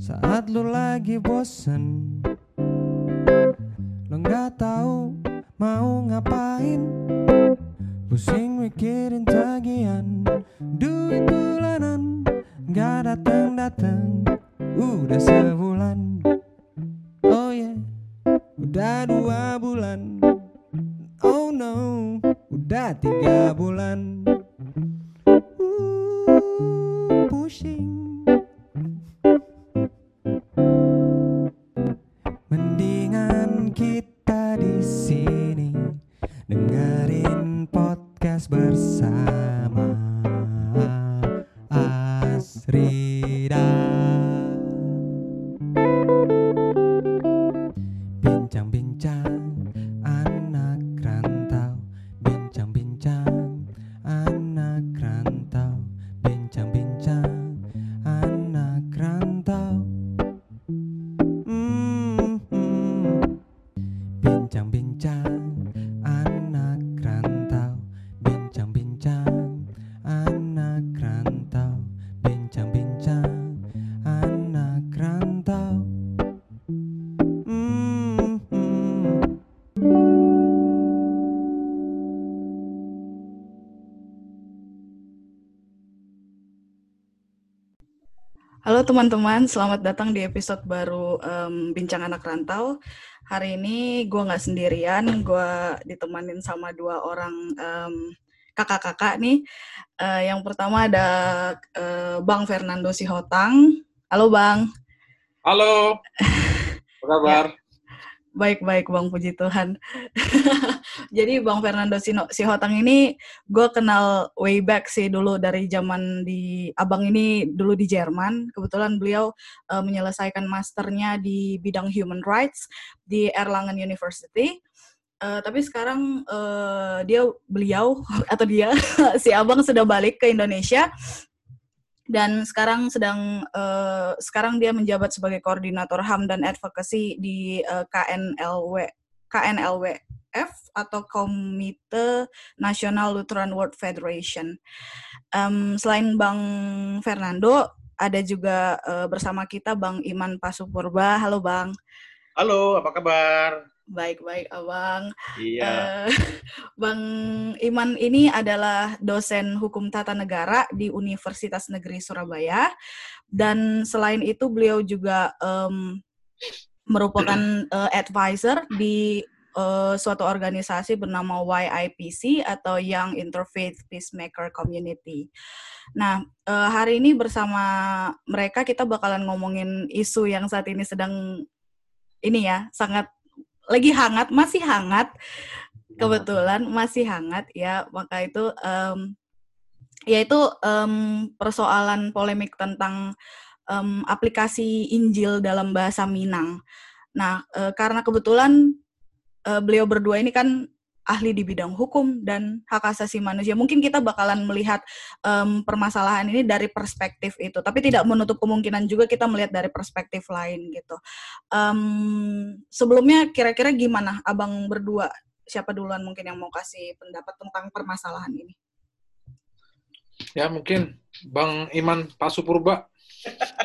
Saat lu lagi bosen Lo nggak tahu mau ngapain. Pusing mikirin tagihan Duit bulanan Gak datang-datang Udah sebulan. Oh yeah Udah dua bulan. Oh no Udah tiga bulan teman-teman, selamat datang di episode baru em, Bincang Anak Rantau. Hari ini gue nggak sendirian, gue ditemanin sama dua orang em, kakak-kakak nih. Eh, yang pertama ada eh, Bang Fernando Sihotang. Halo Bang. Halo. Apa kabar? Baik-baik Bang, puji Tuhan. Jadi Bang Fernando Sino- Sihotang ini gue kenal way back sih dulu dari zaman di Abang ini dulu di Jerman. Kebetulan beliau eh, menyelesaikan masternya di bidang human rights di Erlangen University. Eh, tapi sekarang eh, dia beliau atau dia si Abang sudah balik ke Indonesia dan sekarang sedang eh, sekarang dia menjabat sebagai koordinator HAM dan advocacy di eh, KNLW KNLWF atau Komite Nasional Lutheran World Federation. Em, selain Bang Fernando, ada juga eh, bersama kita Bang Iman Pasupurba. Halo Bang. Halo, apa kabar? Baik-baik Abang. Iya. Eh, Bang Iman ini adalah dosen hukum tata negara di Universitas Negeri Surabaya dan selain itu beliau juga em, merupakan eh, advisor di eh, suatu organisasi bernama YIPC atau Young Interfaith Peacemaker Community. Nah, eh, hari ini bersama mereka kita bakalan ngomongin isu yang saat ini sedang ini ya, sangat lagi hangat, masih hangat. Kebetulan masih hangat ya. Maka itu em, yaitu em, persoalan polemik tentang em, aplikasi Injil dalam bahasa Minang. Nah eh, karena kebetulan eh, beliau berdua ini kan ahli di bidang hukum dan hak asasi manusia. Mungkin kita bakalan melihat em, permasalahan ini dari perspektif itu, tapi tidak menutup kemungkinan juga kita melihat dari perspektif lain gitu. Em, sebelumnya kira-kira gimana abang berdua siapa duluan mungkin yang mau kasih pendapat tentang permasalahan ini? Ya mungkin Bang Iman Pasupurba.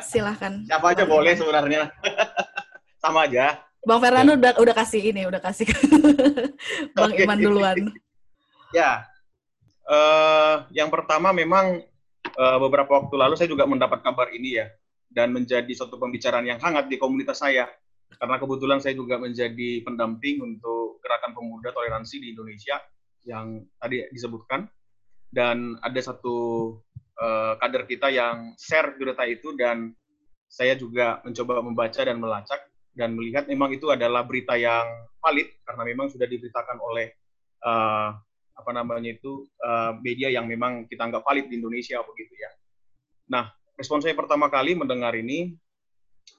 Silahkan. Siapa aja boleh sebenarnya. Sama aja. Bang Fernando udah udah kasih ini, udah kasih Bang Oke. Iman duluan. Ya. Eh, yang pertama memang eh, beberapa waktu lalu saya juga mendapat kabar ini ya dan menjadi suatu pembicaraan yang hangat di komunitas saya karena kebetulan saya juga menjadi pendamping untuk gerakan pemuda toleransi di Indonesia yang tadi disebutkan dan ada satu eh, kader kita yang share berita itu dan saya juga mencoba membaca dan melacak dan melihat memang itu adalah berita yang valid karena memang sudah diberitakan oleh eh, apa namanya itu eh, media yang memang kita anggap valid di Indonesia begitu ya. Nah, respon saya pertama kali mendengar ini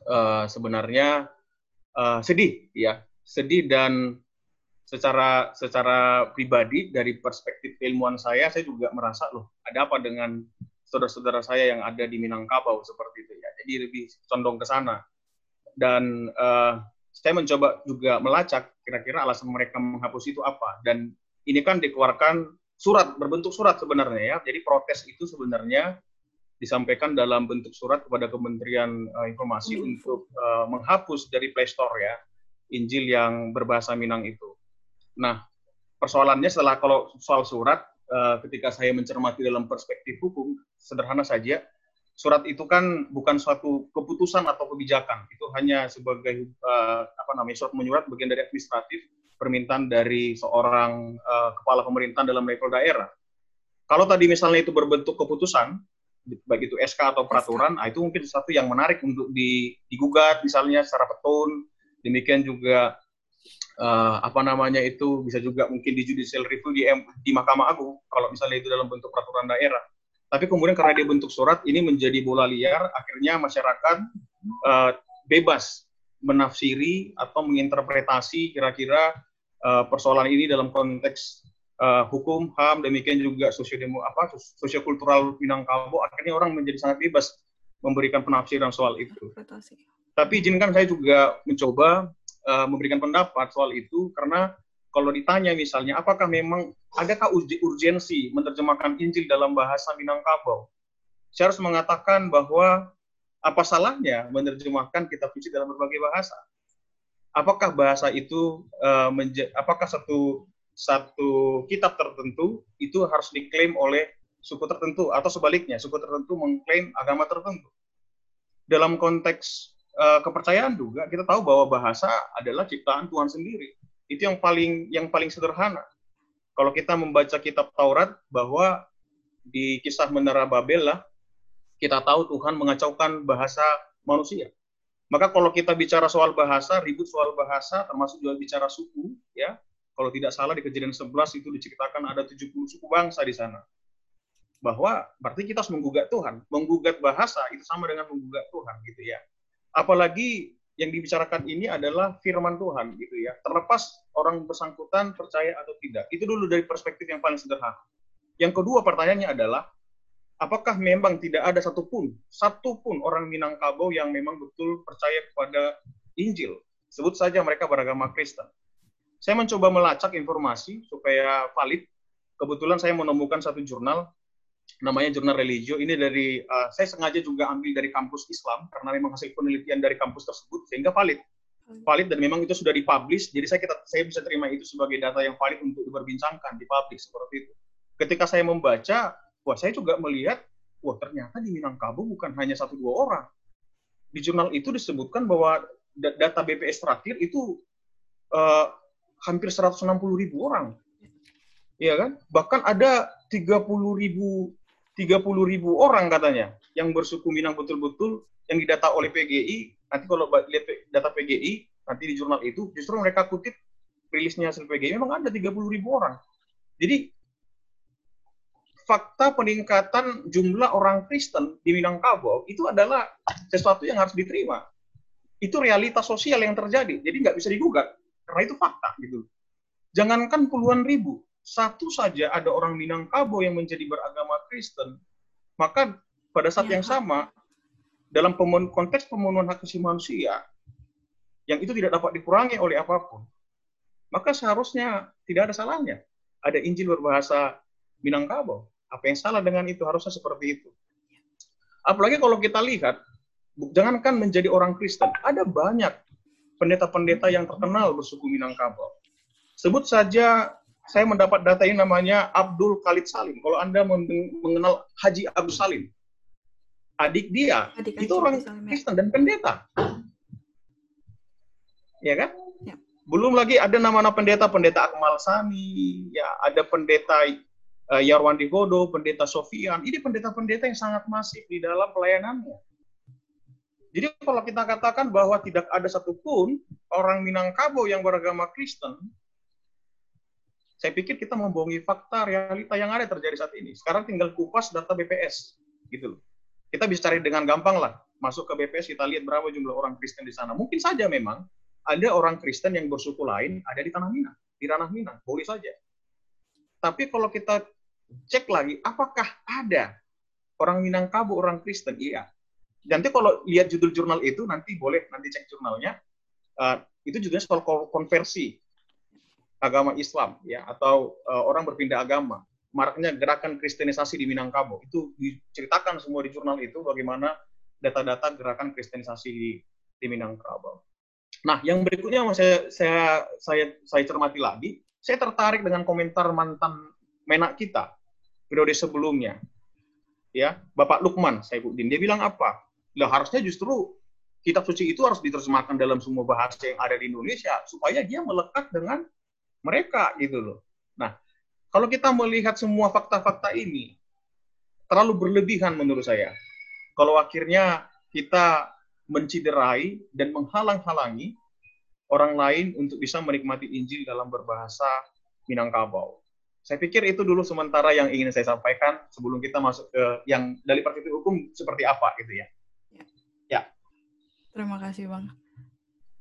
eh, sebenarnya eh, sedih ya, sedih dan secara secara pribadi dari perspektif keilmuan saya saya juga merasa loh ada apa dengan saudara-saudara saya yang ada di Minangkabau seperti itu ya. Jadi lebih condong ke sana. Dan eh, saya mencoba juga melacak kira-kira alasan mereka menghapus itu apa. Dan ini kan dikeluarkan surat berbentuk surat sebenarnya ya. Jadi protes itu sebenarnya disampaikan dalam bentuk surat kepada Kementerian uh, Informasi hmm. untuk uh, menghapus dari Play Store ya Injil yang berbahasa Minang itu. Nah, persoalannya setelah kalau soal surat uh, ketika saya mencermati dalam perspektif hukum sederhana saja surat itu kan bukan suatu keputusan atau kebijakan itu hanya sebagai uh, apa namanya surat menyurat bagian dari administratif permintaan dari seorang uh, kepala pemerintahan dalam level daerah kalau tadi misalnya itu berbentuk keputusan baik itu SK atau peraturan, nah itu mungkin sesuatu yang menarik untuk digugat misalnya secara petun. Demikian juga uh, apa namanya itu bisa juga mungkin di judicial review di, di Mahkamah Agung kalau misalnya itu dalam bentuk peraturan daerah. Tapi kemudian karena dia bentuk surat ini menjadi bola liar, akhirnya masyarakat uh, bebas menafsiri atau menginterpretasi kira-kira uh, persoalan ini dalam konteks uh, hukum, HAM, demikian juga sosiodemo apa sosiokultural Minangkabau, akhirnya orang menjadi sangat bebas memberikan penafsiran soal itu. Tapi izinkan saya juga mencoba uh, memberikan pendapat soal itu karena kalau ditanya misalnya apakah memang adakah urgensi menerjemahkan Injil dalam bahasa Minangkabau? Saya harus mengatakan bahwa apa salahnya menerjemahkan kitab suci dalam berbagai bahasa? Apakah bahasa itu uh, apakah satu satu kitab tertentu itu harus diklaim oleh suku tertentu atau sebaliknya suku tertentu mengklaim agama tertentu. Dalam konteks uh, kepercayaan juga kita tahu bahwa bahasa adalah ciptaan Tuhan sendiri. Itu yang paling yang paling sederhana. Kalau kita membaca kitab Taurat bahwa di kisah Menara Babel lah kita tahu Tuhan mengacaukan bahasa manusia. Maka kalau kita bicara soal bahasa, ribut soal bahasa, termasuk juga bicara suku, ya, kalau tidak salah di kejadian 11 itu diceritakan ada 70 suku bangsa di sana. Bahwa berarti kita harus menggugat Tuhan. Menggugat bahasa itu sama dengan menggugat Tuhan gitu ya. Apalagi yang dibicarakan ini adalah firman Tuhan gitu ya. Terlepas orang bersangkutan percaya atau tidak. Itu dulu dari perspektif yang paling sederhana. Yang kedua pertanyaannya adalah apakah memang tidak ada satupun satupun orang Minangkabau yang memang betul percaya kepada Injil? Sebut saja mereka beragama Kristen saya mencoba melacak informasi supaya valid. Kebetulan saya menemukan satu jurnal namanya jurnal religio. Ini dari uh, saya sengaja juga ambil dari kampus Islam karena memang hasil penelitian dari kampus tersebut sehingga valid. Valid dan memang itu sudah dipublish. Jadi saya kita saya bisa terima itu sebagai data yang valid untuk diperbincangkan, dipublish seperti itu. Ketika saya membaca, wah saya juga melihat wah ternyata di Minangkabau bukan hanya satu dua orang. Di jurnal itu disebutkan bahwa data BPS terakhir itu uh, hampir 160 ribu orang. Iya kan? Bahkan ada 30 ribu 30 ribu orang katanya yang bersuku Minang betul-betul yang didata oleh PGI. Nanti kalau lihat data PGI nanti di jurnal itu justru mereka kutip rilisnya hasil PGI memang ada 30 ribu orang. Jadi fakta peningkatan jumlah orang Kristen di Minangkabau itu adalah sesuatu yang harus diterima. Itu realitas sosial yang terjadi. Jadi nggak bisa digugat. Karena itu fakta gitu. Jangankan puluhan ribu, satu saja ada orang Minangkabau yang menjadi beragama Kristen, maka pada saat ya. yang sama dalam pemen konteks pemenuhan hak asasi manusia yang itu tidak dapat dikurangi oleh apa pun, maka seharusnya tidak ada salahnya ada Injil berbahasa Minangkabau. Apa yang salah dengan itu? Harusnya seperti itu. Apalagi kalau kita lihat, jangankan menjadi orang Kristen, ada banyak pendeta-pendeta yang terkenal bersuku Minangkabau. Sebut saja saya mendapat data ini namanya Abdul Khalid Salim. Kalau Anda mengenal Haji Abdul Salim, adik dia adik itu orang Salim, ya. Kristen dan pendeta. Ya kan? Ya. Belum lagi ada nama-nama pendeta, pendeta Akmal Sani, ya ada pendeta uh, Yarwandi Godo, pendeta Sofian. Ini pendeta-pendeta yang sangat masif di dalam pelayanannya. Jadi kalau kita katakan bahwa tidak ada satupun orang Minangkabau yang beragama Kristen, saya pikir kita membohongi fakta realita yang ada terjadi saat ini. Sekarang tinggal kupas data BPS, gitu loh. Kita bisa cari dengan gampang lah, masuk ke BPS kita lihat berapa jumlah orang Kristen di sana. Mungkin saja memang ada orang Kristen yang bersuku lain ada di tanah Minang, di ranah Minang, boleh saja. Tapi kalau kita cek lagi, apakah ada orang Minangkabau, orang Kristen? Iya, nanti kalau lihat judul jurnal itu nanti boleh nanti cek jurnalnya uh, itu judulnya soal konversi agama Islam ya atau uh, orang berpindah agama maraknya gerakan kristenisasi di Minangkabau. Itu diceritakan semua di jurnal itu bagaimana data-data gerakan kristenisasi di, di Minangkabau. Nah, yang berikutnya saya, saya saya saya cermati lagi, saya tertarik dengan komentar mantan menak kita periode sebelumnya. Ya, Bapak Lukman Saifuddin, dia bilang apa? Lah harusnya justru kitab suci itu harus diterjemahkan dalam semua bahasa yang ada di Indonesia supaya dia melekat dengan mereka gitu loh. Nah, kalau kita melihat semua fakta-fakta ini terlalu berlebihan menurut saya. Kalau akhirnya kita menciderai dan menghalang-halangi orang lain untuk bisa menikmati Injil dalam berbahasa Minangkabau. Saya pikir itu dulu sementara yang ingin saya sampaikan sebelum kita masuk ke yang dari perspektif hukum seperti apa gitu ya. Ya. ya. Terima kasih Bang.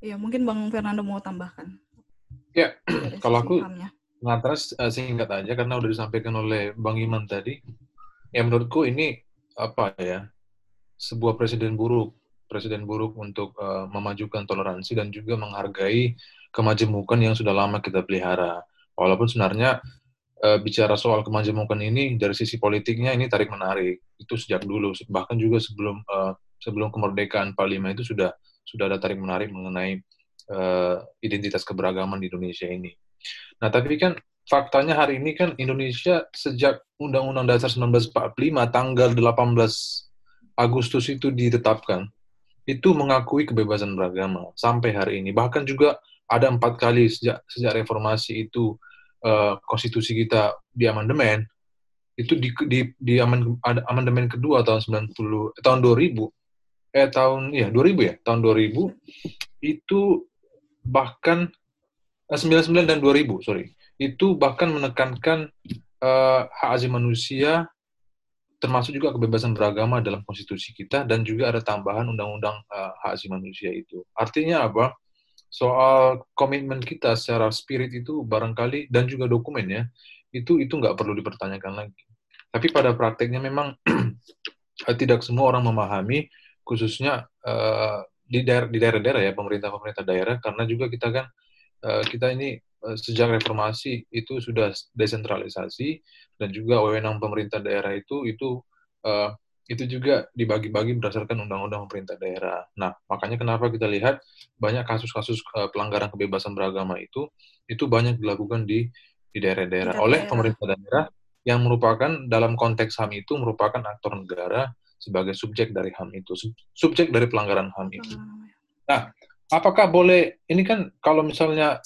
Iya mungkin Bang Fernando mau tambahkan. Ya, kalau aku nganteras uh, singkat aja karena udah disampaikan oleh Bang Iman tadi. Ya menurutku ini apa ya sebuah presiden buruk presiden buruk untuk uh, memajukan toleransi dan juga menghargai kemajemukan yang sudah lama kita pelihara. Walaupun sebenarnya uh, bicara soal kemajemukan ini dari sisi politiknya ini tarik menarik itu sejak dulu bahkan juga sebelum uh, sebelum kemerdekaan 45 itu sudah sudah ada tarik menarik mengenai uh, identitas keberagaman di Indonesia ini. Nah tapi kan faktanya hari ini kan Indonesia sejak Undang-Undang Dasar 1945 tanggal 18 Agustus itu ditetapkan itu mengakui kebebasan beragama sampai hari ini. Bahkan juga ada empat kali sejak sejak reformasi itu uh, konstitusi kita di amandemen itu di di, di amandemen kedua tahun 90 tahun 2000 eh tahun ya 2000 ya tahun 2000 itu bahkan eh, 99 dan 2000 sorry itu bahkan menekankan uh, hak asasi manusia termasuk juga kebebasan beragama dalam konstitusi kita dan juga ada tambahan undang-undang uh, hak asasi manusia itu. Artinya apa? Soal komitmen kita secara spirit itu barangkali dan juga dokumen ya itu itu nggak perlu dipertanyakan lagi. Tapi pada prakteknya memang tidak semua orang memahami khususnya uh, di daerah di daerah-daerah ya pemerintah-pemerintah daerah karena juga kita kan uh, kita ini uh, sejak reformasi itu sudah desentralisasi dan juga wewenang pemerintah daerah itu itu uh, itu juga dibagi-bagi berdasarkan undang-undang pemerintah daerah. Nah, makanya kenapa kita lihat banyak kasus-kasus uh, pelanggaran kebebasan beragama itu itu banyak dilakukan di di daerah-daerah oleh daerah. pemerintah daerah yang merupakan dalam konteks HAM itu merupakan aktor negara sebagai subjek dari HAM itu, subjek dari pelanggaran HAM itu. Hmm. Nah, apakah boleh ini kan kalau misalnya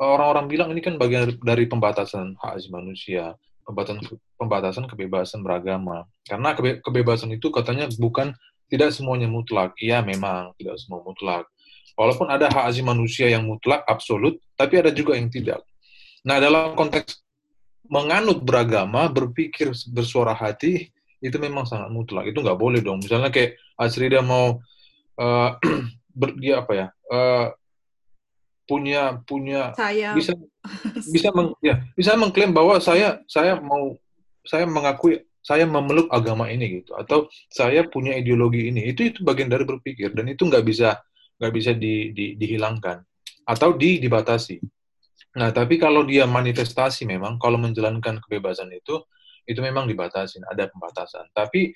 orang-orang bilang ini kan bagian dari pembatasan hak asasi manusia pembatasan pembatasan kebebasan beragama. Karena kebe, kebebasan itu katanya bukan tidak semuanya mutlak. Iya memang tidak semua mutlak. Walaupun ada hak asasi manusia yang mutlak absolut, tapi ada juga yang tidak. Nah, dalam konteks menganut beragama, berpikir bersuara hati itu memang sangat mutlak. Itu nggak boleh dong. Misalnya kayak Asrida mau uh, ber, dia apa ya? Uh, punya punya saya bisa bisa meng, ya bisa mengklaim bahwa saya saya mau saya mengakui saya memeluk agama ini gitu atau saya punya ideologi ini itu itu bagian dari berpikir dan itu nggak bisa nggak bisa di, di, dihilangkan atau di, dibatasi. Nah tapi kalau dia manifestasi memang kalau menjalankan kebebasan itu itu memang dibatasi ada pembatasan. Tapi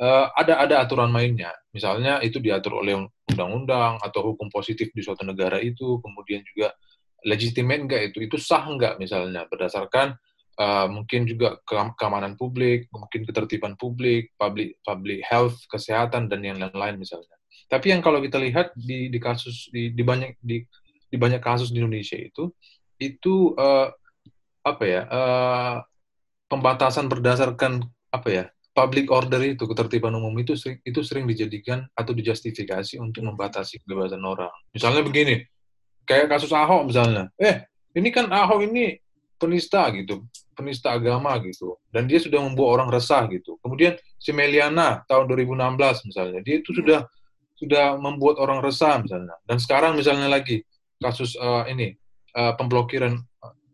uh, ada ada aturan mainnya. Misalnya itu diatur oleh undang-undang atau hukum positif di suatu negara itu, kemudian juga legitimate enggak itu, itu sah enggak misalnya berdasarkan uh, mungkin juga ke keamanan publik, mungkin ketertiban publik, public public health, kesehatan dan yang lain-lain misalnya. Tapi yang kalau kita lihat di, di kasus di, di banyak di, di banyak kasus di Indonesia itu itu uh, apa ya uh, pembatasan berdasarkan apa ya public order itu ketertiban umum itu sering, itu sering dijadikan atau dijustifikasi untuk membatasi kebebasan orang. Misalnya begini, kayak kasus Ahok misalnya, eh ini kan Ahok ini penista gitu, penista agama gitu, dan dia sudah membuat orang resah gitu. Kemudian si Meliana tahun 2016 misalnya, dia itu sudah sudah membuat orang resah misalnya. Dan sekarang misalnya lagi kasus uh, ini uh, pemblokiran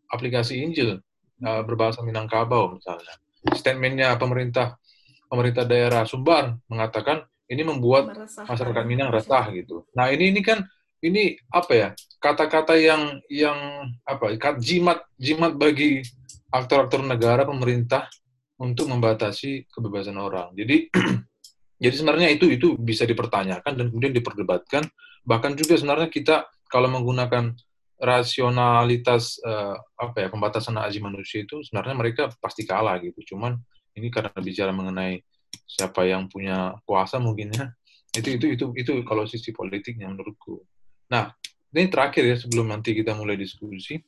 aplikasi Injil uh, berbahasa Minangkabau misalnya. Statementnya pemerintah pemerintah daerah Sumbar mengatakan ini membuat Meresahkan. masyarakat Minang resah gitu. Nah ini ini kan ini apa ya kata-kata yang yang apa jimat jimat bagi aktor-aktor negara pemerintah untuk membatasi kebebasan orang. Jadi jadi sebenarnya itu itu bisa dipertanyakan dan kemudian diperdebatkan. Bahkan juga sebenarnya kita kalau menggunakan rasionalitas uh, apa ya pembatasan asasi manusia itu sebenarnya mereka pasti kalah gitu. Cuman ini karena bicara mengenai siapa yang punya kuasa mungkin ya itu itu itu itu kalau sisi politiknya menurutku. Nah ini terakhir ya sebelum nanti kita mulai diskusi.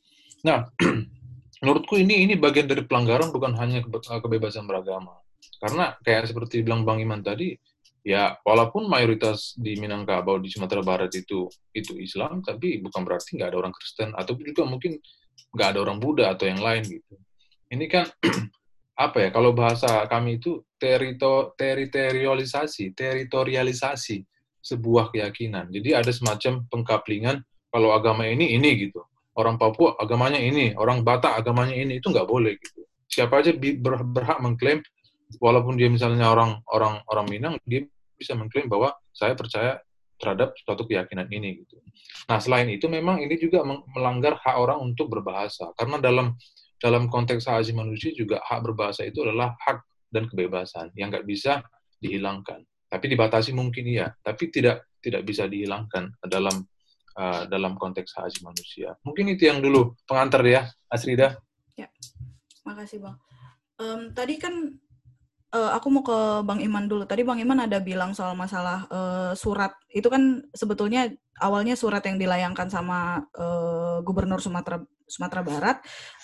Nah menurutku ini ini bagian dari pelanggaran bukan hanya kebebasan beragama. Karena kayak seperti bilang Bang Iman tadi, ya walaupun mayoritas di Minangkabau di Sumatera Barat itu itu Islam, tapi bukan berarti nggak ada orang Kristen atau juga mungkin nggak ada orang Buddha atau yang lain gitu. Ini kan apa ya kalau bahasa kami itu terito, teritorialisasi, teritorialisasi sebuah keyakinan. Jadi ada semacam pengkaplingan kalau agama ini ini gitu orang Papua agamanya ini, orang Batak agamanya ini, itu nggak boleh gitu. Siapa aja berhak mengklaim, walaupun dia misalnya orang orang orang Minang, dia bisa mengklaim bahwa saya percaya terhadap suatu keyakinan ini gitu. Nah selain itu memang ini juga melanggar hak orang untuk berbahasa karena dalam dalam konteks hak asasi manusia juga hak berbahasa itu adalah hak dan kebebasan yang nggak bisa dihilangkan. Tapi dibatasi mungkin iya, tapi tidak tidak bisa dihilangkan dalam uh, dalam konteks hak asasi manusia. Mungkin itu yang dulu pengantar ya, Asrida. Ya, makasih bang. Um, tadi kan uh, aku mau ke Bang Iman dulu. Tadi Bang Iman ada bilang soal masalah uh, surat. Itu kan sebetulnya awalnya surat yang dilayangkan sama uh, Gubernur Sumatera Sumatera Barat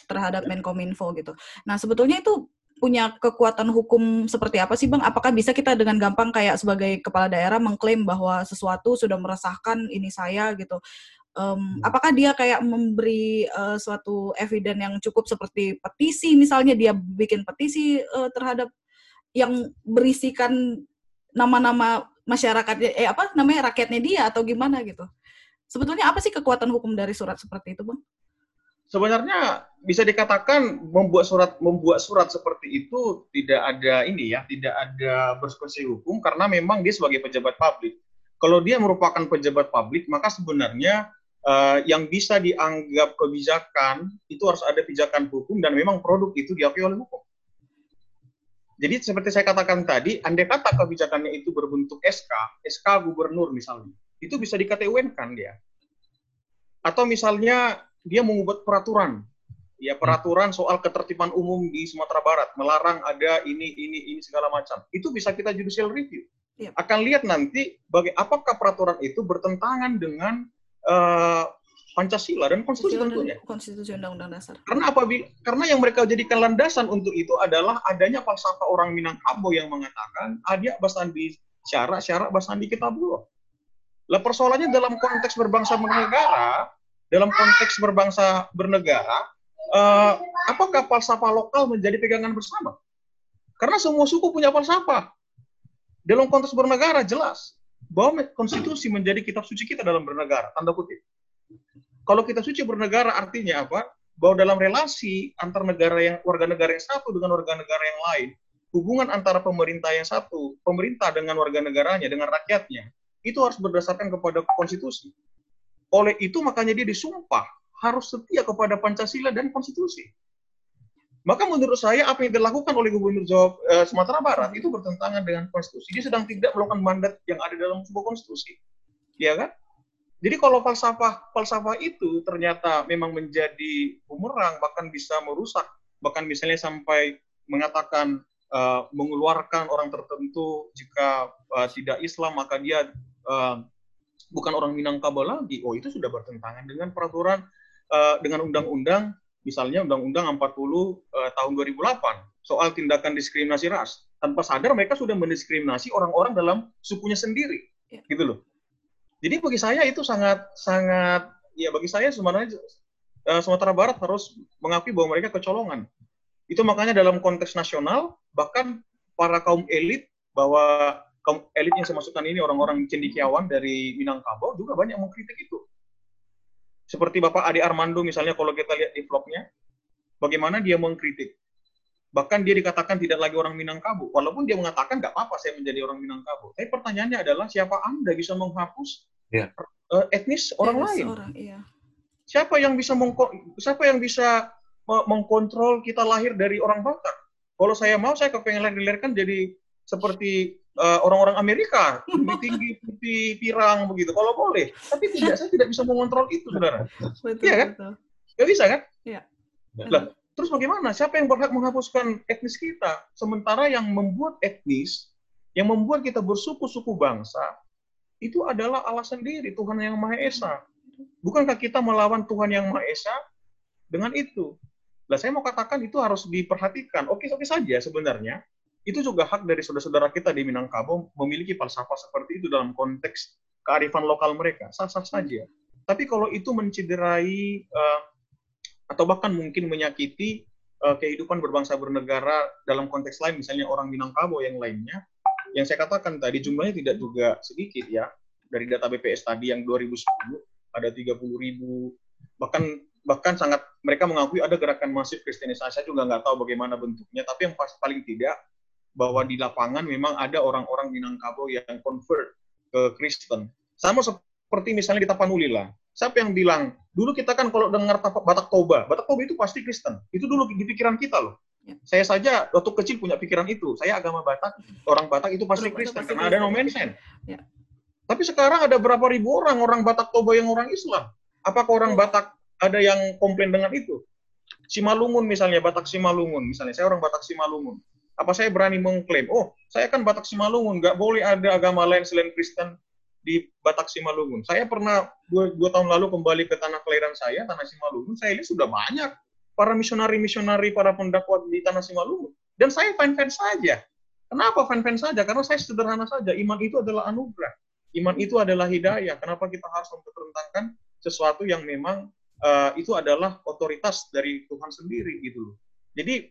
terhadap Menkominfo gitu. Nah sebetulnya itu punya kekuatan hukum seperti apa sih Bang? Apakah bisa kita dengan gampang kayak sebagai kepala daerah mengklaim bahwa sesuatu sudah meresahkan ini saya gitu? Um, apakah dia kayak memberi uh, suatu eviden yang cukup seperti petisi misalnya dia bikin petisi uh, terhadap yang berisikan nama-nama masyarakatnya eh apa namanya rakyatnya dia atau gimana gitu? Sebetulnya apa sih kekuatan hukum dari surat seperti itu, Bang? sebenarnya bisa dikatakan membuat surat membuat surat seperti itu tidak ada ini ya, tidak ada bersekusi hukum karena memang dia sebagai pejabat publik. Kalau dia merupakan pejabat publik, maka sebenarnya uh, yang bisa dianggap kebijakan itu harus ada pijakan hukum dan memang produk itu diakui oleh hukum. Jadi seperti saya katakan tadi, andai kata kebijakannya itu berbentuk SK, SK gubernur misalnya, itu bisa di kan dia. Atau misalnya dia membuat peraturan ya peraturan soal ketertiban umum di Sumatera Barat melarang ada ini ini ini segala macam itu bisa kita judicial review ya. akan lihat nanti bagi apakah peraturan itu bertentangan dengan uh, Pancasila dan konstitusi tentunya. Konstitusi Undang-Undang Dasar. Karena apabila karena yang mereka jadikan landasan untuk itu adalah adanya falsafah orang Minangkabau yang mengatakan ada basandi syarat syarat basandi kita belum. Lah persoalannya dalam konteks berbangsa bernegara dalam konteks berbangsa bernegara, uh, apakah falsafah lokal menjadi pegangan bersama? Karena semua suku punya falsafah. Dalam konteks bernegara jelas bahwa konstitusi menjadi kitab suci kita dalam bernegara, tanda kutip. Kalau kita suci bernegara artinya apa? Bahwa dalam relasi antar negara yang warga negara yang satu dengan warga negara yang lain, hubungan antara pemerintah yang satu, pemerintah dengan warga negaranya, dengan rakyatnya, itu harus berdasarkan kepada konstitusi. Oleh itu makanya dia disumpah harus setia kepada Pancasila dan konstitusi. Maka menurut saya apa yang dilakukan oleh Gubernur Jawa eh, Sumatera Barat itu bertentangan dengan konstitusi. Dia sedang tidak melakukan mandat yang ada dalam sebuah konstitusi. Ya kan? Jadi kalau falsafah falsafah itu ternyata memang menjadi bumerang bahkan bisa merusak bahkan misalnya sampai mengatakan uh, mengeluarkan orang tertentu jika uh, tidak Islam maka dia uh, bukan orang Minangkabau lagi. Oh, itu sudah bertentangan dengan peraturan uh, dengan undang-undang misalnya Undang-Undang 40 uh, tahun 2008 soal tindakan diskriminasi ras. Tanpa sadar mereka sudah mendiskriminasi orang-orang dalam sukunya sendiri. Ya. Gitu loh. Jadi bagi saya itu sangat sangat ya bagi saya sebenarnya uh, Sumatera Barat harus mengakui bahwa mereka kecolongan. Itu makanya dalam konteks nasional bahkan para kaum elit bahwa kaum elit yang saya masukkan ini orang-orang cendikiawan dari Minangkabau juga banyak mengkritik itu. Seperti Bapak Adi Armando misalnya kalau kita lihat di vlognya, bagaimana dia mengkritik. Bahkan dia dikatakan tidak lagi orang Minangkabau, walaupun dia mengatakan nggak apa-apa saya menjadi orang Minangkabau. Tapi pertanyaannya adalah siapa Anda bisa menghapus yeah. Ya. uh, etnis orang etnis lain? Orang, iya. Siapa yang bisa mengko siapa yang bisa mengkontrol kita lahir dari orang Batak? Kalau saya mau, saya kepengen lahir-lahirkan jadi seperti uh, orang-orang Amerika, tinggi tinggi putih pirang begitu. Kalau boleh, tapi tidak, saya tidak bisa mengontrol itu, saudara. Iya kan? Gak bisa kan? Iya. Lah, terus bagaimana? Siapa yang berhak menghapuskan etnis kita? Sementara yang membuat etnis, yang membuat kita bersuku-suku bangsa, itu adalah alasan diri Tuhan yang Maha Esa. Bukankah kita melawan Tuhan yang Maha Esa dengan itu? Nah, saya mau katakan itu harus diperhatikan. Oke-oke saja sebenarnya. Itu juga hak dari saudara-saudara kita di Minangkabau memiliki falsafah seperti itu dalam konteks kearifan lokal mereka. Sah-sah saja. Tapi kalau itu mencederai uh, atau bahkan mungkin menyakiti uh, kehidupan berbangsa bernegara dalam konteks lain, misalnya orang Minangkabau yang lainnya, yang saya katakan tadi jumlahnya tidak juga sedikit ya. Dari data BPS tadi yang 2010 ada 30 ribu, bahkan bahkan sangat mereka mengakui ada gerakan masif kristenisasi. Saya juga nggak tahu bagaimana bentuknya. Tapi yang pasti paling tidak bahwa di lapangan memang ada orang-orang Minangkabau yang convert ke Kristen. Sama seperti misalnya di Tapanuli lah. Siapa yang bilang dulu kita kan kalau dengar Batak Toba Batak Toba itu pasti Kristen. Itu dulu di pikiran kita loh. Saya saja waktu kecil punya pikiran itu. Saya agama Batak orang Batak itu pasti Kristen. karena ada no mention. Ya. tapi sekarang ada berapa ribu orang orang Batak Toba yang orang Islam? Apakah orang Batak ada yang komplain dengan itu. Simalungun misalnya, Batak Simalungun misalnya, saya orang Batak Simalungun. Apa saya berani mengklaim, oh saya kan Batak Simalungun, nggak boleh ada agama lain selain Kristen di Batak Simalungun. Saya pernah dua, dua tahun lalu kembali ke tanah kelahiran saya, tanah Simalungun, saya lihat sudah banyak para misionari-misionari, para pendakwa di tanah Simalungun. Dan saya fan-fan saja. Kenapa fan-fan saja? Karena saya sederhana saja. Iman itu adalah anugerah. Iman itu adalah hidayah. Kenapa kita harus mempertentangkan sesuatu yang memang uh, itu adalah otoritas dari Tuhan sendiri gitu loh. Jadi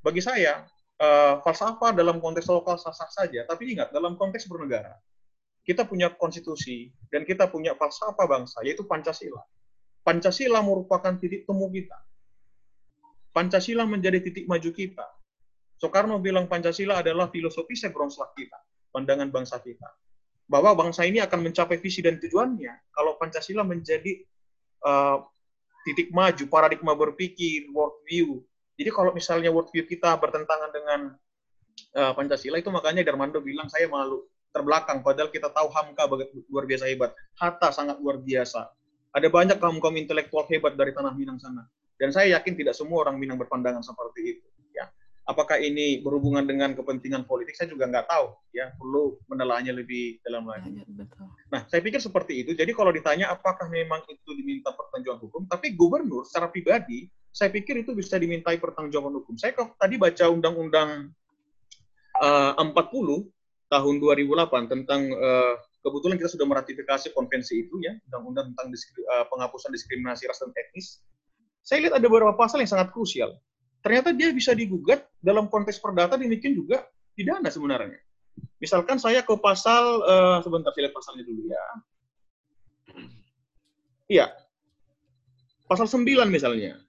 bagi saya uh, falsafah dalam konteks lokal sah-sah saja, tapi ingat dalam konteks bernegara kita punya konstitusi dan kita punya falsafah bangsa yaitu Pancasila. Pancasila merupakan titik temu kita. Pancasila menjadi titik maju kita. Soekarno bilang Pancasila adalah filosofi sebrongslak kita, pandangan bangsa kita. Bahwa bangsa ini akan mencapai visi dan tujuannya kalau Pancasila menjadi uh, titik maju, paradigma berpikir, worldview. Jadi kalau misalnya worldview kita bertentangan dengan uh, Pancasila itu makanya Darmando bilang saya malu terbelakang padahal kita tahu Hamka luar biasa hebat, Hatta sangat luar biasa. Ada banyak kaum-kaum intelektual hebat dari tanah Minang sana. Dan saya yakin tidak semua orang Minang berpandangan seperti itu. Ya. Apakah ini berhubungan dengan kepentingan politik? Saya juga nggak tahu. Ya, perlu menelaahnya lebih dalam lagi. Ya, betul. Nah, saya pikir seperti itu. Jadi kalau ditanya apakah memang itu diminta pertanggungjawaban hukum, tapi gubernur secara pribadi, saya pikir itu bisa dimintai pertanggungjawaban hukum. Saya tadi baca Undang-Undang uh, 40 tahun 2008 tentang uh, kebetulan kita sudah meratifikasi konvensi itu ya, Undang-Undang tentang diskri, uh, penghapusan diskriminasi ras dan etnis. Saya lihat ada beberapa pasal yang sangat krusial ternyata dia bisa digugat dalam konteks perdata demikian juga pidana sebenarnya. Misalkan saya ke pasal uh, sebentar saya lihat pasalnya dulu ya. Iya. Pasal 9 misalnya.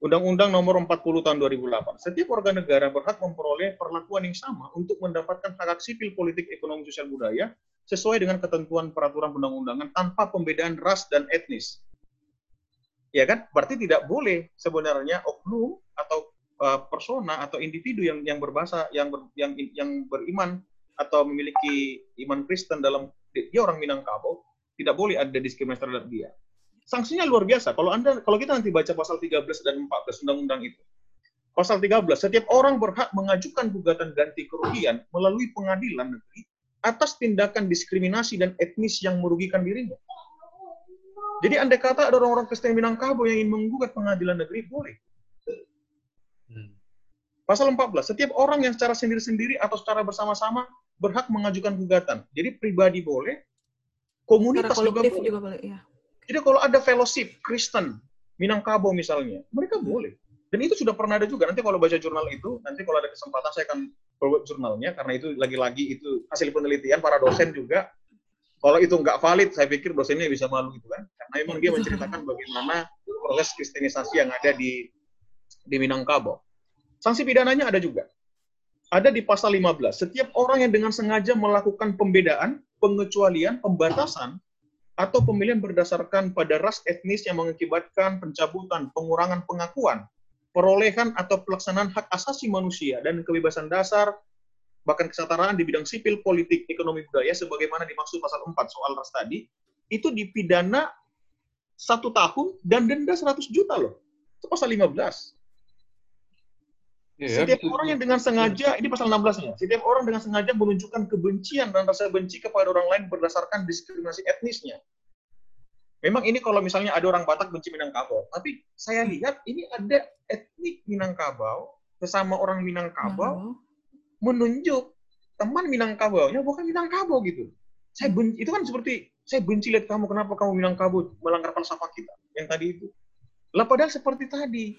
Undang-Undang Nomor 40 Tahun 2008. Setiap warga negara berhak memperoleh perlakuan yang sama untuk mendapatkan hak hak sipil, politik, ekonomi, sosial, budaya sesuai dengan ketentuan peraturan undang-undangan tanpa pembedaan ras dan etnis ya kan berarti tidak boleh sebenarnya oknum atau uh, persona atau individu yang yang berbahasa yang ber, yang yang beriman atau memiliki iman Kristen dalam dia orang Minangkabau tidak boleh ada diskriminasi terhadap dia. Sanksinya luar biasa. Kalau Anda kalau kita nanti baca pasal 13 dan 14 undang-undang itu. Pasal 13, setiap orang berhak mengajukan gugatan ganti kerugian melalui pengadilan negeri atas tindakan diskriminasi dan etnis yang merugikan dirinya. Jadi andai kata ada orang-orang Kristen Minangkabau yang ingin menggugat pengadilan negeri, boleh. Hmm. Pasal 14, setiap orang yang secara sendiri-sendiri atau secara bersama-sama berhak mengajukan gugatan. Jadi pribadi boleh, komunitas juga boleh. juga boleh. Ya. Jadi kalau ada fellowship Kristen Minangkabau misalnya, mereka boleh. Dan itu sudah pernah ada juga. Nanti kalau baca jurnal itu, nanti kalau ada kesempatan saya akan forward jurnalnya, karena itu lagi-lagi itu hasil penelitian para dosen juga kalau itu nggak valid, saya pikir dosennya bisa malu gitu kan. Karena memang dia menceritakan bagaimana proses kristenisasi yang ada di di Minangkabau. Sanksi pidananya ada juga. Ada di pasal 15. Setiap orang yang dengan sengaja melakukan pembedaan, pengecualian, pembatasan atau pemilihan berdasarkan pada ras etnis yang mengakibatkan pencabutan, pengurangan pengakuan, perolehan atau pelaksanaan hak asasi manusia dan kebebasan dasar, bahkan kesetaraan di bidang sipil, politik, ekonomi, budaya, sebagaimana dimaksud pasal 4 soal ras tadi, itu dipidana satu tahun dan denda 100 juta loh. Itu pasal 15. Ya, Setiap betul. orang yang dengan sengaja, ini pasal 16 nya setiap orang dengan sengaja menunjukkan kebencian dan rasa benci kepada orang lain berdasarkan diskriminasi etnisnya. Memang ini kalau misalnya ada orang Batak benci Minangkabau, tapi saya lihat ini ada etnik Minangkabau sesama orang Minangkabau hmm. menunjuk teman Minangkabau, ya bukan Minangkabau gitu. Saya benci, itu kan seperti saya benci lihat kamu kenapa kamu Minangkabau melanggar falsafah kita yang tadi itu. Lah padahal seperti tadi,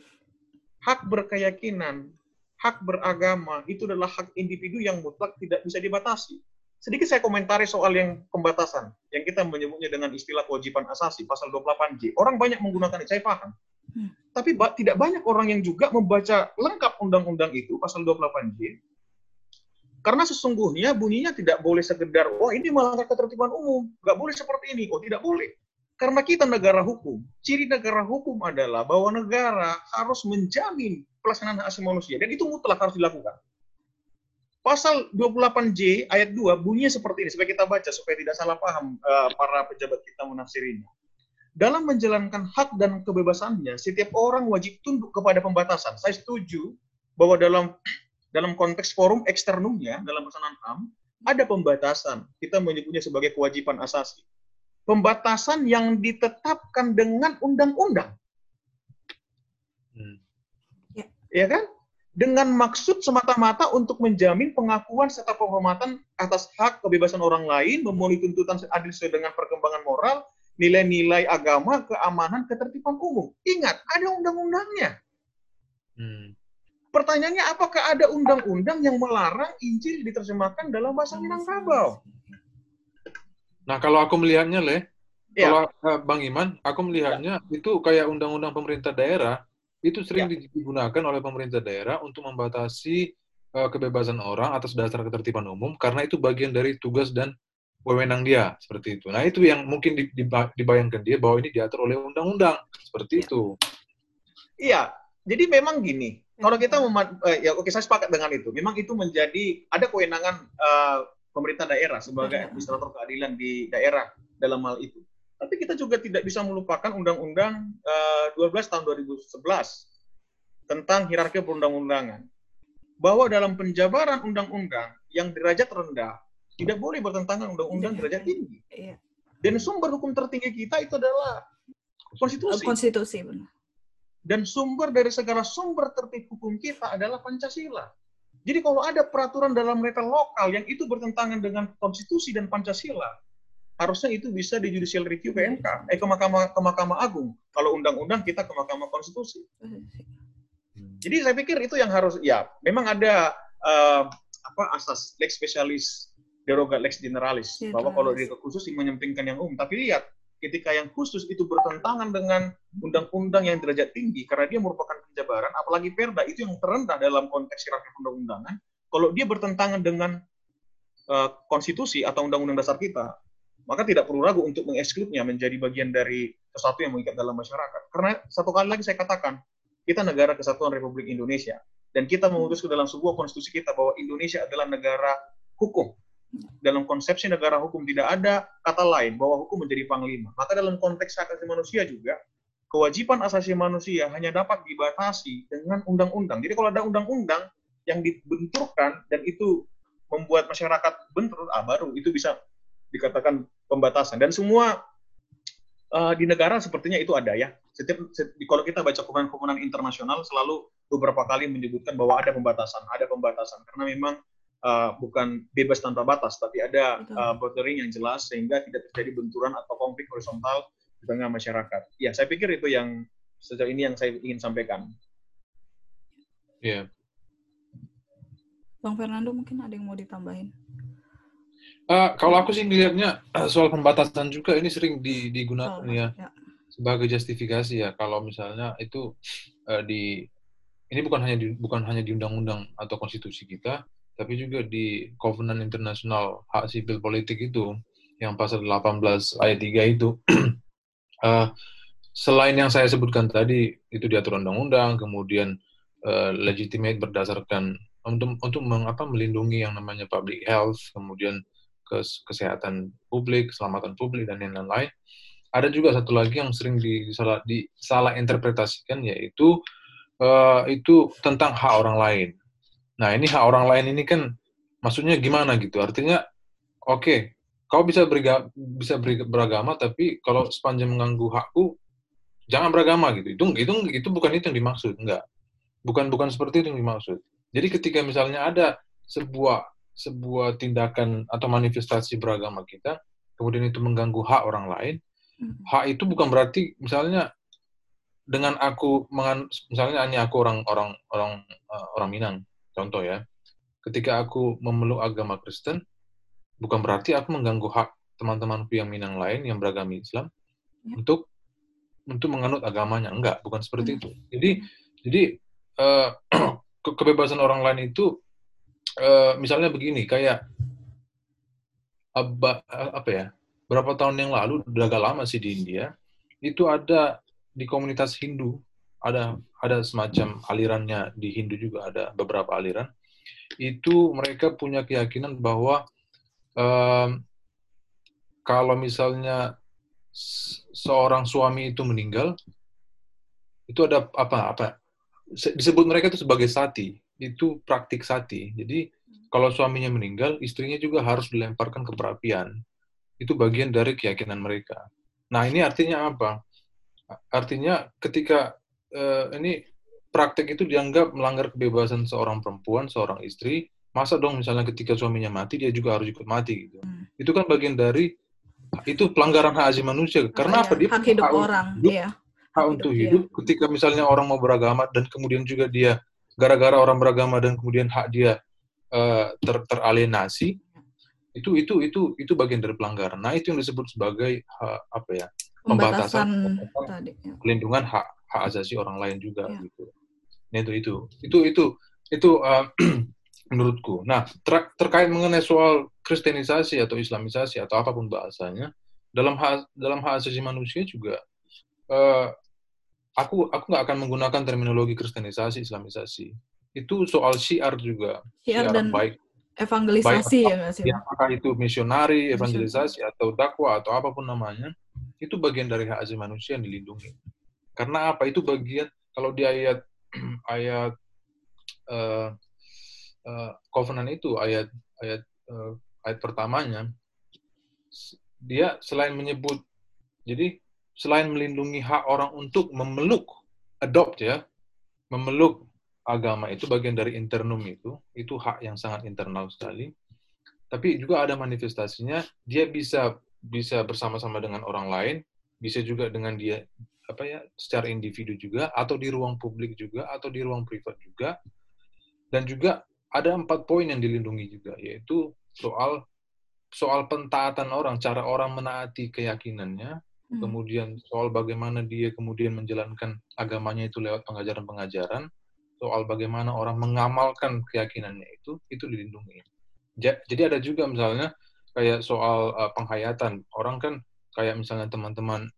hak berkeyakinan, hak beragama itu adalah hak individu yang mutlak tidak bisa dibatasi. Sedikit saya komentari soal yang pembatasan, yang kita menyebutnya dengan istilah kewajiban asasi, pasal 28J. Orang banyak menggunakan itu, saya paham. Hmm. Tapi ba tidak banyak orang yang juga membaca lengkap undang-undang itu, pasal 28J, karena sesungguhnya bunyinya tidak boleh sekedar, oh ini melanggar ketertiban umum, nggak boleh seperti ini, oh tidak boleh. Karena kita negara hukum, ciri negara hukum adalah bahwa negara harus menjamin pelaksanaan hak asasi manusia dan itu mutlak harus dilakukan. Pasal 28J ayat 2 bunyinya seperti ini supaya kita baca supaya tidak salah paham uh, para pejabat kita menafsirinya. Dalam menjalankan hak dan kebebasannya, setiap orang wajib tunduk kepada pembatasan. Saya setuju bahwa dalam dalam konteks forum eksternumnya dalam pelaksanaan HAM ada pembatasan. Kita menyebutnya sebagai kewajiban asasi pembatasan yang ditetapkan dengan undang-undang. Hmm. Ya. ya kan? Dengan maksud semata-mata untuk menjamin pengakuan serta penghormatan atas hak kebebasan orang lain, memenuhi tuntutan adil sesuai dengan perkembangan moral, nilai-nilai agama, keamanan, ketertiban umum. Ingat, ada undang-undangnya. Hmm. Pertanyaannya, apakah ada undang-undang yang melarang Injil diterjemahkan dalam bahasa Minangkabau? Nah, kalau aku melihatnya, Le, ya. kalau uh, Bang Iman, aku melihatnya ya. itu kayak undang-undang pemerintah daerah, itu sering ya. digunakan oleh pemerintah daerah untuk membatasi uh, kebebasan orang atas dasar ketertiban umum, karena itu bagian dari tugas dan wewenang dia, seperti itu. Nah, itu yang mungkin dibayangkan dia bahwa ini diatur oleh undang-undang, seperti ya. itu. Iya, jadi memang gini, kalau kita memat, uh, ya oke saya sepakat dengan itu. Memang itu menjadi ada kewenangan uh, pemerintah daerah sebagai iya. administrator keadilan di daerah dalam hal itu. Tapi kita juga tidak bisa melupakan Undang-Undang eh, 12 tahun 2011 tentang hierarki perundang-undangan. Bahwa dalam penjabaran undang-undang yang derajat rendah tidak boleh bertentangan undang-undang iya. derajat tinggi. Iya. Dan sumber hukum tertinggi kita itu adalah konstitusi. Konstitusi benar. Dan sumber dari segala sumber tertib hukum kita adalah Pancasila. Jadi kalau ada peraturan dalam level lokal yang itu bertentangan dengan konstitusi dan Pancasila, harusnya itu bisa di judicial review ke MK, eh ke Mahkamah ke Mahkamah Agung. Kalau undang-undang kita ke Mahkamah Konstitusi. Jadi saya pikir itu yang harus ya, memang ada uh, apa asas lex specialis derogat lex generalis bahwa kalau dia khusus menyampingkan yang umum. Tapi lihat ketika yang khusus itu bertentangan dengan undang-undang yang derajat tinggi karena dia merupakan penjabaran, apalagi perda itu yang terendah dalam konteks hierarki undang-undangan, kalau dia bertentangan dengan uh, konstitusi atau undang-undang dasar kita, maka tidak perlu ragu untuk mengekskludnya menjadi bagian dari sesuatu yang mengikat dalam masyarakat. Karena satu kali lagi saya katakan, kita negara kesatuan Republik Indonesia dan kita memutuskan dalam sebuah konstitusi kita bahwa Indonesia adalah negara hukum dalam konsepsi negara hukum tidak ada kata lain bahwa hukum menjadi panglima. Maka dalam konteks hak asasi manusia juga, kewajiban asasi manusia hanya dapat dibatasi dengan undang-undang. Jadi kalau ada undang-undang yang dibenturkan dan itu membuat masyarakat bentrok, ah baru itu bisa dikatakan pembatasan. Dan semua uh, di negara sepertinya itu ada ya. Setiap, setiap kalau kita baca komunan-komunan internasional selalu beberapa kali menyebutkan bahwa ada pembatasan, ada pembatasan karena memang uh, bukan bebas tanpa batas, tapi ada uh, bordering yang jelas sehingga tidak terjadi benturan atau konflik horizontal di tengah masyarakat. Ya, saya pikir itu yang sejauh ini yang saya ingin sampaikan. Iya. Yeah. Bang Fernando mungkin ada yang mau ditambahin? Uh, kalau aku sih melihatnya soal pembatasan juga ini sering digunakan oh, ya, ya sebagai justifikasi ya kalau misalnya itu uh, di ini bukan hanya di, bukan hanya di undang-undang atau konstitusi kita tapi juga di Covenant Internasional Hak Sipil Politik itu yang pasal 18 ayat 3 itu uh, selain yang saya sebutkan tadi itu diatur undang-undang kemudian uh, legitimate berdasarkan untuk untuk mengapa melindungi yang namanya public health kemudian kes, kesehatan publik keselamatan publik dan lain-lain ada juga satu lagi yang sering disalah, disalah interpretasikan yaitu uh, itu tentang hak orang lain. Nah ini hak orang lain ini kan maksudnya gimana gitu? Artinya oke okay, kau bisa beriga, bisa beragama tapi kalau sepanjang mengganggu hakku jangan beragama gitu. Itu itu itu bukan itu yang dimaksud, enggak. Bukan bukan seperti itu yang dimaksud. Jadi ketika misalnya ada sebuah sebuah tindakan atau manifestasi beragama kita, kemudian itu mengganggu hak orang lain, Hmm. hak itu bukan berarti misalnya dengan aku mengan, misalnya hanya aku orang orang orang uh, orang Minang contoh ya ketika aku memeluk agama Kristen bukan berarti aku mengganggu hak teman-temanku yang Minang lain yang beragama Islam ya. untuk untuk menganut agamanya enggak bukan seperti hmm. itu jadi jadi uh, kebebasan orang lain itu uh, misalnya begini kayak apa apa ya berapa tahun yang lalu, udah agak lama sih di India, itu ada di komunitas Hindu, ada ada semacam alirannya di Hindu juga ada beberapa aliran. Itu mereka punya keyakinan bahwa um, kalau misalnya seorang suami itu meninggal, itu ada apa apa disebut mereka itu sebagai sati, itu praktik sati. Jadi kalau suaminya meninggal, istrinya juga harus dilemparkan ke perapian itu bagian dari keyakinan mereka. Nah, ini artinya apa? Artinya ketika uh, ini praktek itu dianggap melanggar kebebasan seorang perempuan, seorang istri, masa dong misalnya ketika suaminya mati dia juga harus ikut mati gitu. Hmm. Itu kan bagian dari itu pelanggaran hak asasi manusia. Karena oh, apa? Dia hak hidup hak orang, hidup, iya. Hak untuk iya. hidup. Ketika misalnya orang mau beragama dan kemudian juga dia gara-gara orang beragama dan kemudian hak dia uh, ter teralienasi, itu itu itu itu bagian dari pelanggaran. Nah itu yang disebut sebagai ha, apa ya pembatasan tadi, ya. pelindungan hak hak asasi orang lain juga ya. gitu. Nah itu itu itu itu itu uh, menurutku. Nah ter terkait mengenai soal kristenisasi atau islamisasi atau apa pun bahasanya dalam hak dalam hak asasi manusia juga uh, aku aku nggak akan menggunakan terminologi kristenisasi islamisasi itu soal syiar juga syiar, syiar dan baik evangelisasi Baik, ya sih? Ya, apakah itu misionari, evangelisasi atau dakwah atau apa pun namanya, itu bagian dari hak asasi manusia yang dilindungi. Karena apa? Itu bagian kalau di ayat ayat uh, uh, covenant itu ayat ayat uh, ayat pertamanya dia selain menyebut jadi selain melindungi hak orang untuk memeluk adopt ya memeluk agama itu bagian dari internum itu, itu hak yang sangat internal sekali. Tapi juga ada manifestasinya, dia bisa bisa bersama-sama dengan orang lain, bisa juga dengan dia apa ya secara individu juga atau di ruang publik juga atau di ruang privat juga. Dan juga ada empat poin yang dilindungi juga, yaitu soal soal pentaatan orang, cara orang menaati keyakinannya, hmm. kemudian soal bagaimana dia kemudian menjalankan agamanya itu lewat pengajaran-pengajaran, soal bagaimana orang mengamalkan keyakinannya itu itu dilindungi. Jadi ada juga misalnya kayak soal uh, penghayatan. Orang kan kayak misalnya teman-teman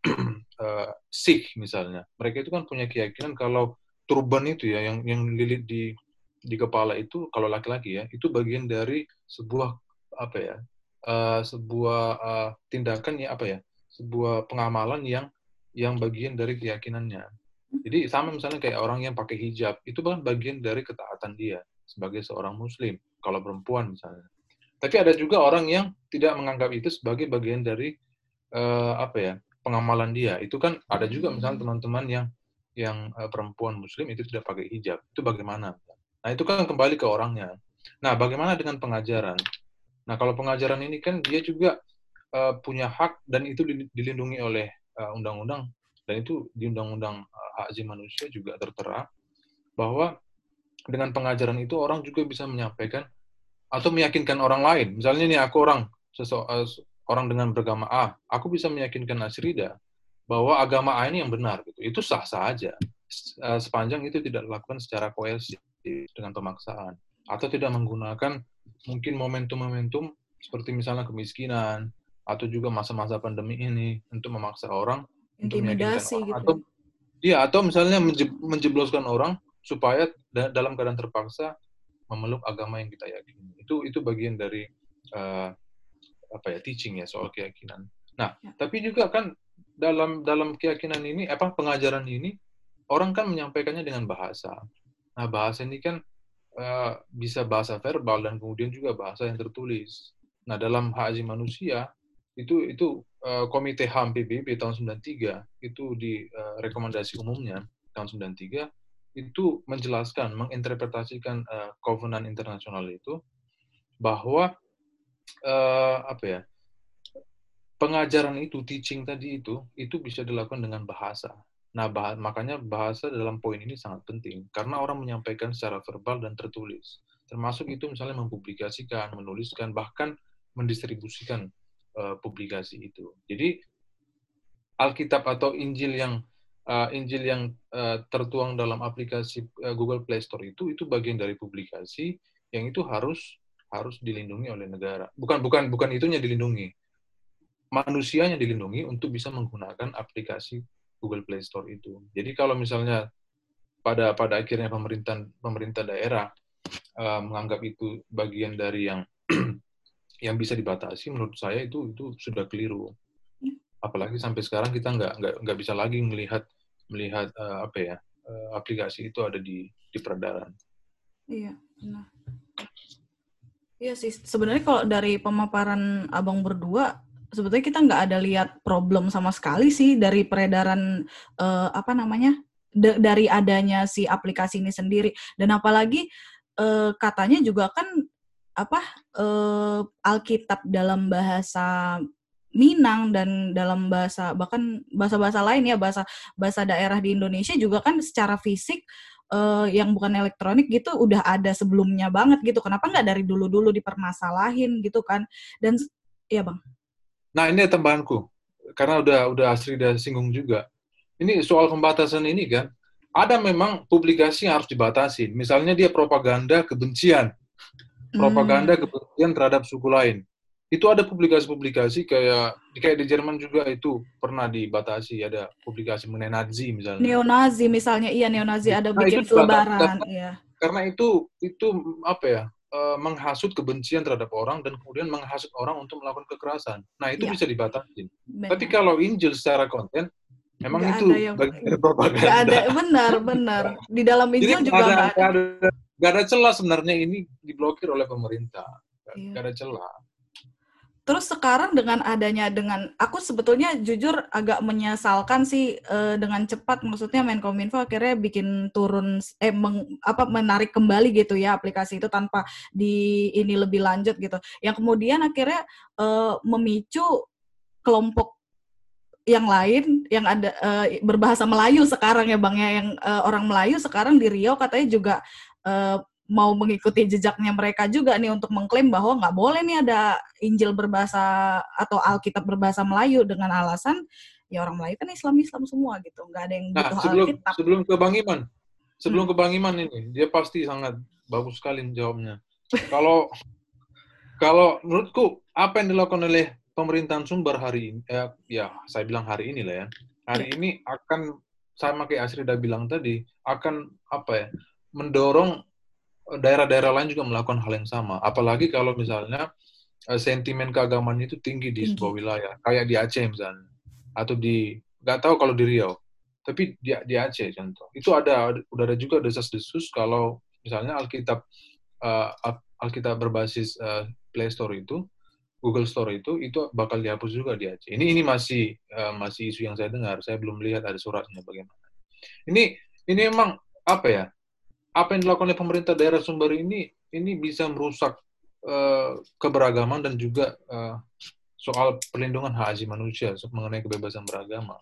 uh, Sikh misalnya. Mereka itu kan punya keyakinan kalau turban itu ya yang yang lilit di di kepala itu kalau laki-laki ya, itu bagian dari sebuah apa ya? Uh, sebuah uh, tindakan ya apa ya? Sebuah pengamalan yang yang bagian dari keyakinannya. Jadi sama misalnya kayak orang yang pakai hijab, itu kan bagian dari ketaatan dia sebagai seorang muslim, kalau perempuan misalnya. Tapi ada juga orang yang tidak menganggap itu sebagai bagian dari uh, apa ya pengamalan dia. Itu kan ada juga misalnya teman-teman yang yang uh, perempuan muslim itu tidak pakai hijab. Itu bagaimana? Nah itu kan kembali ke orangnya. Nah bagaimana dengan pengajaran? Nah kalau pengajaran ini kan dia juga uh, punya hak dan itu dilindungi oleh undang-undang dan itu di undang-undang hak asasi manusia juga tertera bahwa dengan pengajaran itu orang juga bisa menyampaikan atau meyakinkan orang lain. Misalnya nih aku orang seseorang orang dengan beragama A, aku bisa meyakinkan Nasrida bahwa agama A ini yang benar gitu. Itu sah-sah aja eh, sepanjang itu tidak dilakukan secara koersi dengan pemaksaan atau tidak menggunakan mungkin momentum-momentum seperti misalnya kemiskinan atau juga masa-masa pandemi ini untuk memaksa orang intimidasi untuk gitu. atau iya atau misalnya menjebloskan orang supaya da dalam keadaan terpaksa memeluk agama yang kita yakini. Itu itu bagian dari uh, apa ya teaching ya soal keyakinan. Nah, ya. tapi juga kan dalam dalam keyakinan ini apa pengajaran ini orang kan menyampaikannya dengan bahasa. Nah, bahasa ini kan uh, bisa bahasa verbal dan kemudian juga bahasa yang tertulis. Nah, dalam hak asasi manusia itu itu uh, Komite HAM PBB tahun 93 itu di uh, rekomendasi umumnya tahun 93 itu menjelaskan menginterpretasikan uh, Covenant internasional itu bahwa uh, apa ya pengajaran itu teaching tadi itu itu bisa dilakukan dengan bahasa Nah, bah makanya bahasa dalam poin ini sangat penting karena orang menyampaikan secara verbal dan tertulis. Termasuk itu misalnya mempublikasikan, menuliskan, bahkan mendistribusikan uh, publikasi itu. Jadi Alkitab atau Injil yang uh, Injil yang uh, tertuang dalam aplikasi uh, Google Play Store itu itu bagian dari publikasi yang itu harus harus dilindungi oleh negara. Bukan bukan bukan itunya dilindungi. Manusianya dilindungi untuk bisa menggunakan aplikasi Google Play Store itu. Jadi kalau misalnya pada pada akhirnya pemerintah pemerintah daerah uh, menganggap itu bagian dari yang yang bisa dibatasi, menurut saya itu itu sudah keliru. Apalagi sampai sekarang kita nggak nggak nggak bisa lagi melihat melihat uh, apa ya uh, aplikasi itu ada di di peredaran. Iya, benar. Iya sih, sebenarnya kalau dari pemaparan abang berdua, sebetulnya kita nggak ada lihat problem sama sekali sih dari peredaran uh, apa namanya dari adanya si aplikasi ini sendiri. Dan apalagi uh, katanya juga kan apa uh, Alkitab dalam bahasa Minang dan dalam bahasa bahkan bahasa-bahasa lain ya bahasa bahasa daerah di Indonesia juga kan secara fisik uh, yang bukan elektronik gitu udah ada sebelumnya banget gitu kenapa nggak dari dulu-dulu dipermasalahin gitu kan dan ya bang Nah ini tambahanku, karena udah udah Asri udah singgung juga. Ini soal pembatasan ini kan, ada memang publikasi yang harus dibatasi. Misalnya dia propaganda kebencian, propaganda hmm. kebencian terhadap suku lain. Itu ada publikasi-publikasi kayak kayak di Jerman juga itu pernah dibatasi ada publikasi mengenai Nazi misalnya. Neo-Nazi misalnya, iya neo-Nazi ada nah, bikin selebaran. Iya. Karena itu itu apa ya? uh, menghasut kebencian terhadap orang dan kemudian menghasut orang untuk melakukan kekerasan. Nah, itu ya. bisa dibatasi. Tapi kalau Injil secara konten memang gak itu yang, bagian propaganda. Gak ada, benar, benar. Di dalam Injil Jadi, juga gak ada, ada. Gak ada celah sebenarnya ini diblokir oleh pemerintah. Gak, iya. gak ada celah. Terus sekarang dengan adanya dengan aku sebetulnya jujur agak menyesalkan sih uh, dengan cepat maksudnya Menkominfo akhirnya bikin turun eh meng, apa menarik kembali gitu ya aplikasi itu tanpa di ini lebih lanjut gitu. Yang kemudian akhirnya uh, memicu kelompok yang lain yang ada uh, berbahasa Melayu sekarang ya Bang ya yang uh, orang Melayu sekarang di Riau katanya juga uh, mau mengikuti jejaknya mereka juga nih untuk mengklaim bahwa nggak boleh nih ada Injil berbahasa atau Alkitab berbahasa Melayu dengan alasan ya orang Melayu kan Islam Islam semua gitu nggak ada yang nah, butuh sebelum, Alkitab. Sebelum ke Bang Iman, sebelum hmm. ke Bang Iman ini dia pasti sangat bagus sekali jawabnya. Kalau kalau menurutku apa yang dilakukan oleh pemerintahan Sumber hari ini, ya, ya saya bilang hari ini lah ya, hari ya. ini akan sama kayak Asri udah bilang tadi akan apa ya mendorong daerah-daerah lain juga melakukan hal yang sama. Apalagi kalau misalnya uh, sentimen keagamaan itu tinggi di sebuah wilayah, kayak di Aceh misalnya, atau di nggak tahu kalau di Riau, tapi di, di Aceh contoh. Itu ada udah ada juga desas-desus kalau misalnya Alkitab uh, Alkitab berbasis uh, Play Store itu, Google Store itu itu bakal dihapus juga di Aceh. Ini ini masih uh, masih isu yang saya dengar. Saya belum lihat ada suratnya bagaimana. Ini ini emang apa ya? Apa yang dilakukan oleh pemerintah daerah Sumber ini ini bisa merusak uh, keberagaman dan juga uh, soal perlindungan hak asasi manusia mengenai kebebasan beragama.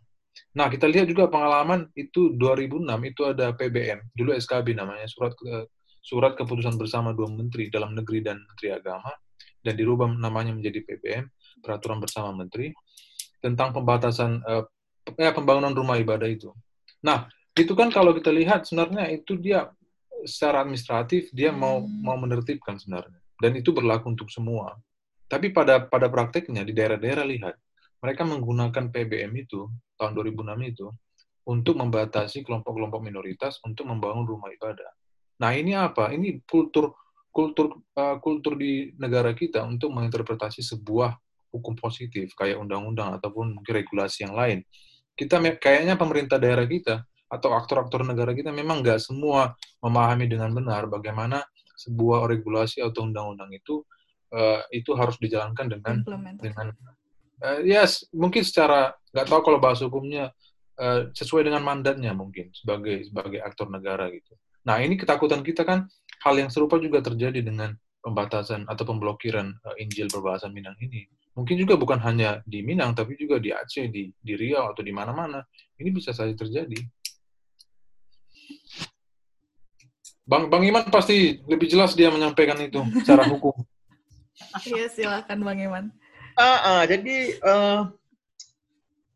Nah, kita lihat juga pengalaman itu 2006 itu ada PBM, dulu SKB namanya, surat ke, surat keputusan bersama dua menteri dalam negeri dan menteri agama dan dirubah namanya menjadi PBM, peraturan bersama menteri tentang pembatasan uh, eh, pembangunan rumah ibadah itu. Nah, itu kan kalau kita lihat sebenarnya itu dia secara administratif dia mau hmm. mau menertibkan sebenarnya dan itu berlaku untuk semua Tapi pada pada prakteknya di daerah-daerah lihat, mereka menggunakan PBM itu tahun 2006 itu untuk membatasi kelompok-kelompok minoritas untuk membangun rumah ibadah. Nah, ini apa? Ini kultur kultur uh, kultur di negara kita untuk menginterpretasi sebuah hukum positif kayak undang-undang ataupun mungkin regulasi yang lain. Kita kayaknya pemerintah daerah kita atau aktor-aktor negara kita memang nggak semua memahami dengan benar bagaimana sebuah regulasi atau undang-undang itu uh, itu harus dijalankan dengan dengan uh, yes, mungkin secara nggak tahu kalau bahasa hukumnya uh, sesuai dengan mandatnya mungkin sebagai sebagai aktor negara gitu. Nah ini ketakutan kita kan hal yang serupa juga terjadi dengan pembatasan atau pemblokiran uh, Injil berbahasa Minang ini. Mungkin juga bukan hanya di Minang, tapi juga di Aceh, di, di Riau, atau di mana-mana. Ini bisa saja terjadi. Bang Bang Iman pasti lebih jelas dia menyampaikan itu secara hukum. Iya silakan Bang Iman. Uh, uh, jadi uh,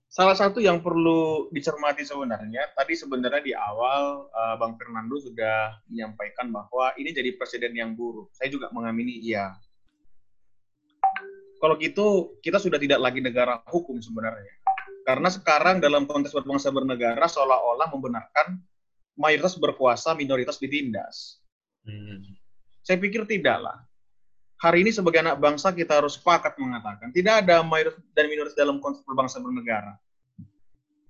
salah satu yang perlu dicermati sebenarnya tadi sebenarnya di awal uh, Bang Fernando sudah menyampaikan bahwa ini jadi presiden yang buruk. Saya juga mengamini iya. Kalau gitu kita sudah tidak lagi negara hukum sebenarnya. Karena sekarang dalam konteks berbangsa bernegara seolah-olah membenarkan mayoritas berkuasa, minoritas ditindas. Hmm. Saya pikir tidaklah. Hari ini sebagai anak bangsa kita harus sepakat mengatakan tidak ada mayoritas dan minoritas dalam konsep berbangsa bernegara.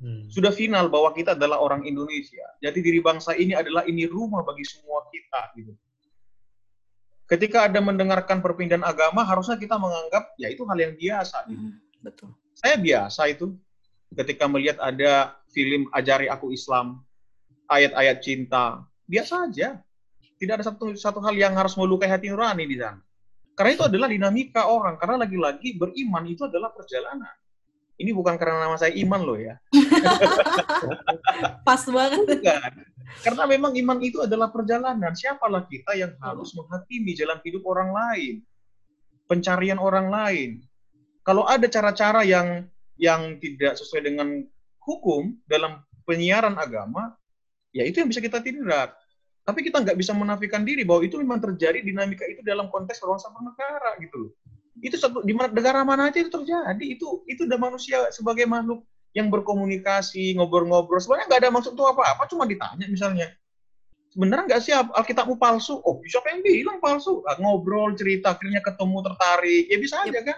Hmm. Sudah final bahwa kita adalah orang Indonesia. Jadi diri bangsa ini adalah ini rumah bagi semua kita. Gitu. Ketika ada mendengarkan perpindahan agama, harusnya kita menganggap ya itu hal yang biasa. Gitu. Hmm, betul. Saya biasa itu ketika melihat ada film Ajari Aku Islam ayat-ayat cinta. Biasa aja. Tidak ada satu satu hal yang harus melukai hati nurani di sana. Karena itu adalah dinamika orang. Karena lagi-lagi beriman itu adalah perjalanan. Ini bukan karena nama saya Iman loh ya. Pas banget. Bukan. Karena memang iman itu adalah perjalanan. Siapalah kita yang harus menghakimi jalan hidup orang lain. Pencarian orang lain. Kalau ada cara-cara yang yang tidak sesuai dengan hukum dalam penyiaran agama, ya itu yang bisa kita tindak. Tapi kita nggak bisa menafikan diri bahwa itu memang terjadi dinamika itu dalam konteks bangsa bernegara gitu loh. Itu satu di mana negara mana aja itu terjadi. Itu itu udah manusia sebagai makhluk yang berkomunikasi, ngobrol-ngobrol. Sebenarnya nggak ada maksud itu apa-apa, cuma ditanya misalnya. Sebenarnya nggak sih Alkitabmu palsu? Oh, siapa yang bilang palsu? Ah, ngobrol, cerita, akhirnya ketemu, tertarik. Ya bisa aja kan?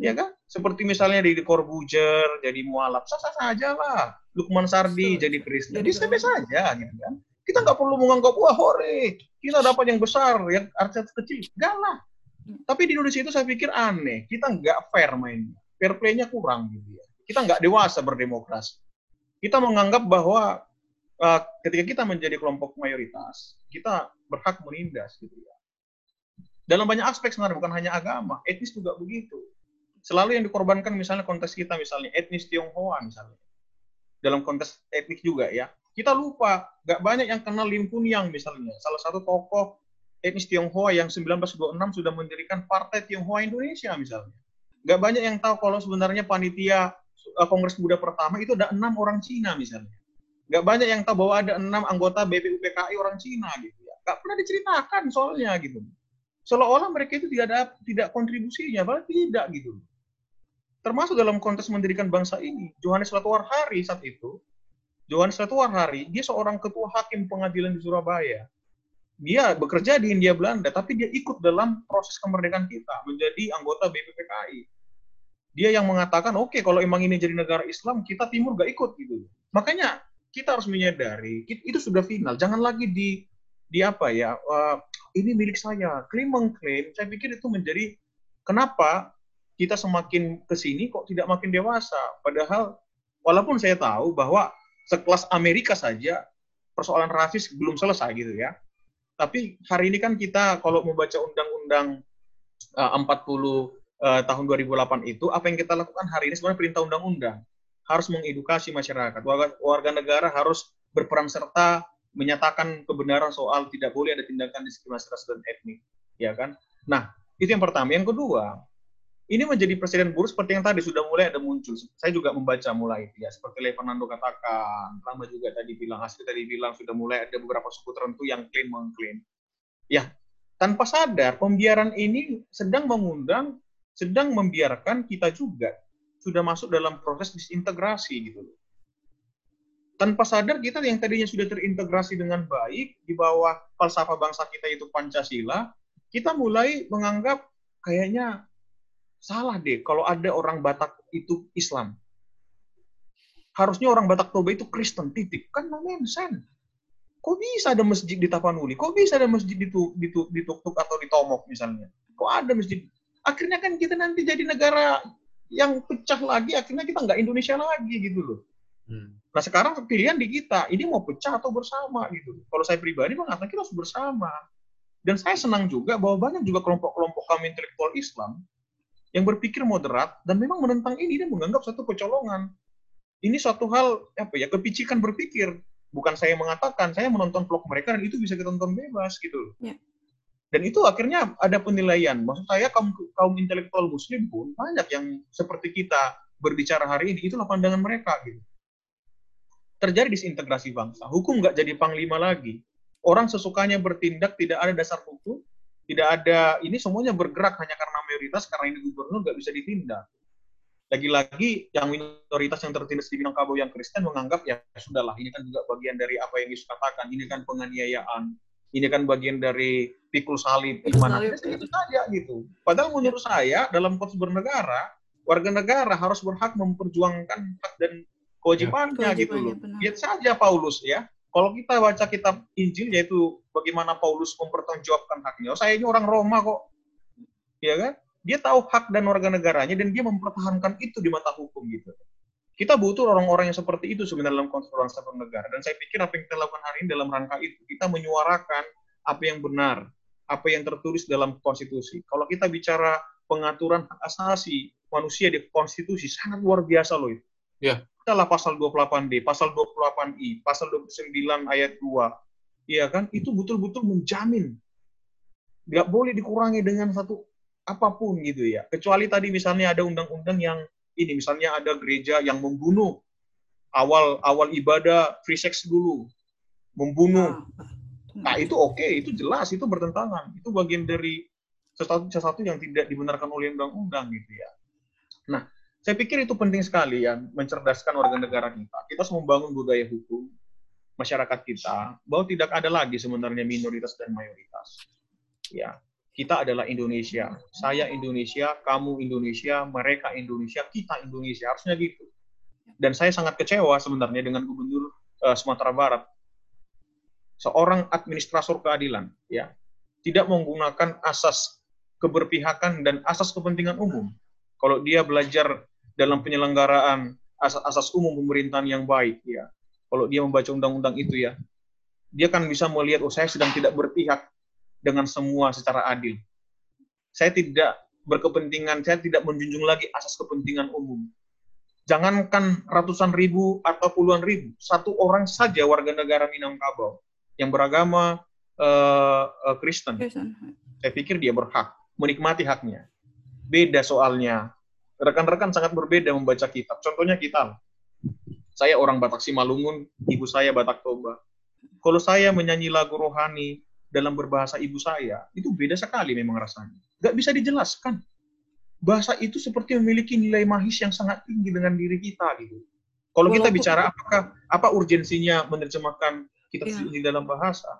Ya kan? Seperti misalnya di Corbuzier jadi mualaf, sah-sah saja lah. Lukman Sardi jadi Kristen, jadi biasa saja gitu kan. Kita nggak perlu menganggap wah hore, kita dapat yang besar, yang artinya kecil, enggak lah. Tapi di Indonesia itu saya pikir aneh, kita nggak fair mainnya, fair play-nya kurang gitu ya. Kita nggak dewasa berdemokrasi. Kita menganggap bahwa uh, ketika kita menjadi kelompok mayoritas, kita berhak menindas gitu ya. Dalam banyak aspek sebenarnya bukan hanya agama, etnis juga begitu. Selalu yang dikorbankan misalnya konteks kita misalnya etnis Tionghoa misalnya dalam konteks etnik juga ya. Kita lupa, nggak banyak yang kenal Lim Kunyang misalnya, salah satu tokoh etnis Tionghoa yang 1926 sudah mendirikan Partai Tionghoa Indonesia misalnya. Nggak banyak yang tahu kalau sebenarnya panitia uh, Kongres Muda pertama itu ada enam orang Cina misalnya. Nggak banyak yang tahu bahwa ada enam anggota BPUPKI orang Cina gitu ya. Nggak pernah diceritakan soalnya gitu. Seolah-olah mereka itu tidak ada tidak kontribusinya, padahal tidak gitu termasuk dalam konteks mendirikan bangsa ini. Johannes Latuarhari saat itu, Johannes Latuarhari, dia seorang ketua hakim pengadilan di Surabaya. Dia bekerja di Hindia Belanda, tapi dia ikut dalam proses kemerdekaan kita, menjadi anggota BPPKI. Dia yang mengatakan, oke, okay, kalau emang ini jadi negara Islam, kita Timur gak ikut gitu. Makanya kita harus menyadari, itu sudah final. Jangan lagi di di apa ya, uh, ini milik saya, klaim mengklaim. Saya pikir itu menjadi kenapa kita semakin ke sini kok tidak makin dewasa. Padahal walaupun saya tahu bahwa sekelas Amerika saja persoalan rasis belum selesai gitu ya. Tapi hari ini kan kita kalau membaca undang-undang uh, 40 uh, tahun 2008 itu apa yang kita lakukan hari ini sebenarnya perintah undang-undang harus mengedukasi masyarakat. Warga, warga negara harus berperan serta menyatakan kebenaran soal tidak boleh ada tindakan diskriminasi ras dan etnik, ya kan? Nah, itu yang pertama. Yang kedua, ini menjadi presiden buruk seperti yang tadi sudah mulai ada muncul. Saya juga membaca mulai ya seperti Le Fernando katakan, Rama juga tadi bilang, Asri tadi bilang sudah mulai ada beberapa suku tertentu yang klaim mengklaim. Ya, tanpa sadar pembiaran ini sedang mengundang, sedang membiarkan kita juga sudah masuk dalam proses disintegrasi gitu loh. Tanpa sadar kita yang tadinya sudah terintegrasi dengan baik di bawah falsafah bangsa kita itu Pancasila, kita mulai menganggap kayaknya salah deh kalau ada orang Batak itu Islam. Harusnya orang Batak Toba itu Kristen, titik. Kan no sense kok bisa ada masjid di Tapanuli? Kok bisa ada masjid di, di, di Tuk-Tuk atau di Tomok misalnya? Kok ada masjid? Akhirnya kan kita nanti jadi negara yang pecah lagi, akhirnya kita nggak Indonesia lagi gitu loh. Hmm. Nah sekarang pilihan di kita, ini mau pecah atau bersama gitu. Kalau saya pribadi mengatakan kita harus bersama. Dan saya senang juga bahwa banyak juga kelompok-kelompok kami intelektual Islam yang berpikir moderat dan memang menentang ini dan menganggap satu kecolongan. Ini suatu hal apa ya kepicikan berpikir bukan saya mengatakan, saya menonton vlog mereka dan itu bisa kita tonton bebas gitu. Ya. Dan itu akhirnya ada penilaian. Maksud saya kaum kaum intelektual muslim pun banyak yang seperti kita berbicara hari ini, itulah pandangan mereka gitu. Terjadi disintegrasi bangsa. Hukum nggak jadi panglima lagi. Orang sesukanya bertindak, tidak ada dasar hukum, tidak ada, ini semuanya bergerak hanya karena mayoritas, karena ini gubernur nggak bisa ditindak. Lagi-lagi yang minoritas yang tertindas di Minangkabau yang Kristen menganggap ya sudahlah ini kan juga bagian dari apa yang Yesus katakan ini kan penganiayaan ini kan bagian dari pikul salib gimana? itu saja gitu. Padahal menurut saya dalam konteks bernegara warga negara harus berhak memperjuangkan hak dan kewajibannya ya. gitu loh. lihat saja Paulus ya kalau kita baca kitab Injil yaitu bagaimana Paulus mempertanggungjawabkan haknya oh, saya ini orang Roma kok ya kan dia tahu hak dan warga negaranya dan dia mempertahankan itu di mata hukum gitu. Kita butuh orang-orang yang seperti itu sebenarnya dalam konstruksi negara. Dan saya pikir apa yang kita lakukan hari ini dalam rangka itu, kita menyuarakan apa yang benar, apa yang tertulis dalam konstitusi. Kalau kita bicara pengaturan hak asasi manusia di konstitusi, sangat luar biasa loh itu. Ya. Kita lah pasal 28D, pasal 28I, pasal 29 ayat 2. Iya kan? Itu betul-betul menjamin. Nggak boleh dikurangi dengan satu apa pun gitu ya. Kecuali tadi misalnya ada undang-undang yang ini misalnya ada gereja yang membunuh awal awal ibadah free sex dulu, membunuh. Nah itu oke, okay, itu jelas, itu bertentangan, itu bagian dari sesuatu sesuatu yang tidak dibenarkan oleh undang-undang gitu ya. Nah, saya pikir itu penting sekali ya mencerdaskan warga negara kita. Kita harus membangun budaya hukum masyarakat kita bahwa tidak ada lagi sebenarnya minoritas dan mayoritas. Ya, kita adalah Indonesia. Saya Indonesia, kamu Indonesia, mereka Indonesia, kita Indonesia. Harusnya gitu. Dan saya sangat kecewa sebenarnya dengan Gubernur uh, Sumatera Barat. Seorang administrator keadilan, ya, tidak menggunakan asas keberpihakan dan asas kepentingan umum. Kalau dia belajar dalam penyelenggaraan asas-asas umum pemerintahan yang baik, ya, kalau dia membaca undang-undang itu ya, dia kan bisa melihat, oh saya sedang tidak berpihak dengan semua secara adil. Saya tidak berkepentingan, saya tidak menjunjung lagi asas kepentingan umum. Jangankan ratusan ribu atau puluhan ribu, satu orang saja warga negara Minangkabau yang beragama uh, uh, Kristen, saya pikir dia berhak menikmati haknya. Beda soalnya, rekan-rekan sangat berbeda membaca kitab. Contohnya kita, saya orang Batak Simalungun, ibu saya Batak Toba. Kalau saya menyanyi lagu rohani, dalam berbahasa ibu saya, itu beda sekali memang rasanya. Gak bisa dijelaskan. Bahasa itu seperti memiliki nilai magis yang sangat tinggi dengan diri kita gitu. Kalau kita bicara apakah apa urgensinya menerjemahkan kitab ya. ini dalam bahasa,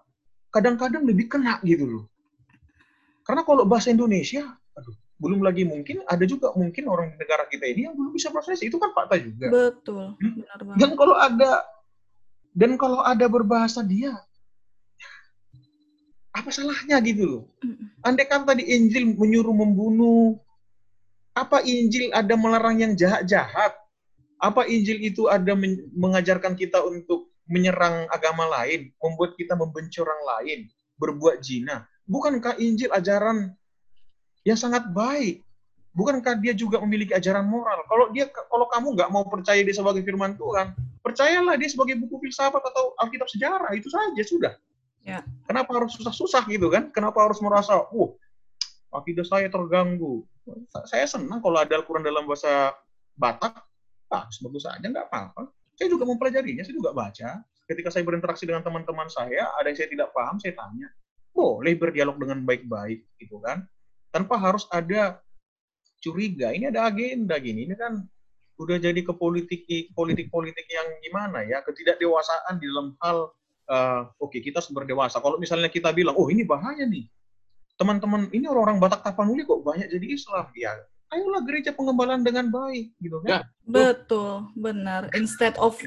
kadang-kadang lebih kena gitu loh. Karena kalau bahasa Indonesia, belum lagi mungkin ada juga mungkin orang di negara kita ini yang belum bisa proses itu kan fakta juga. Betul, hmm? benar banget. Dan kalau ada dan kalau ada berbahasa dia, apa salahnya gitu loh? Andai kan tadi Injil menyuruh membunuh, apa Injil ada melarang yang jahat-jahat? Apa Injil itu ada mengajarkan kita untuk menyerang agama lain, membuat kita membenci orang lain, berbuat zina? Bukankah Injil ajaran yang sangat baik? Bukankah dia juga memiliki ajaran moral? Kalau dia, kalau kamu nggak mau percaya dia sebagai firman Tuhan, percayalah dia sebagai buku filsafat atau Alkitab sejarah itu saja sudah. Ya. Kenapa harus susah-susah gitu kan? Kenapa harus merasa, uh, akidah saya terganggu. Saya senang kalau ada Al-Quran dalam bahasa Batak, bagus-bagus saja, nggak apa-apa. Saya juga mempelajarinya, saya juga baca. Ketika saya berinteraksi dengan teman-teman saya, ada yang saya tidak paham, saya tanya. boleh berdialog dengan baik-baik gitu kan tanpa harus ada curiga. Ini ada agenda gini ini kan udah jadi ke politik politik politik yang gimana ya? Ketidakdewasaan di dalam hal uh, oke okay, kita harus berdewasa. Kalau misalnya kita bilang oh ini bahaya nih. Teman-teman ini orang-orang Batak Tapanuli kok banyak jadi Islam. Ya ayolah gereja pengembalaan dengan baik gitu kan? Ya. betul. Benar. Instead of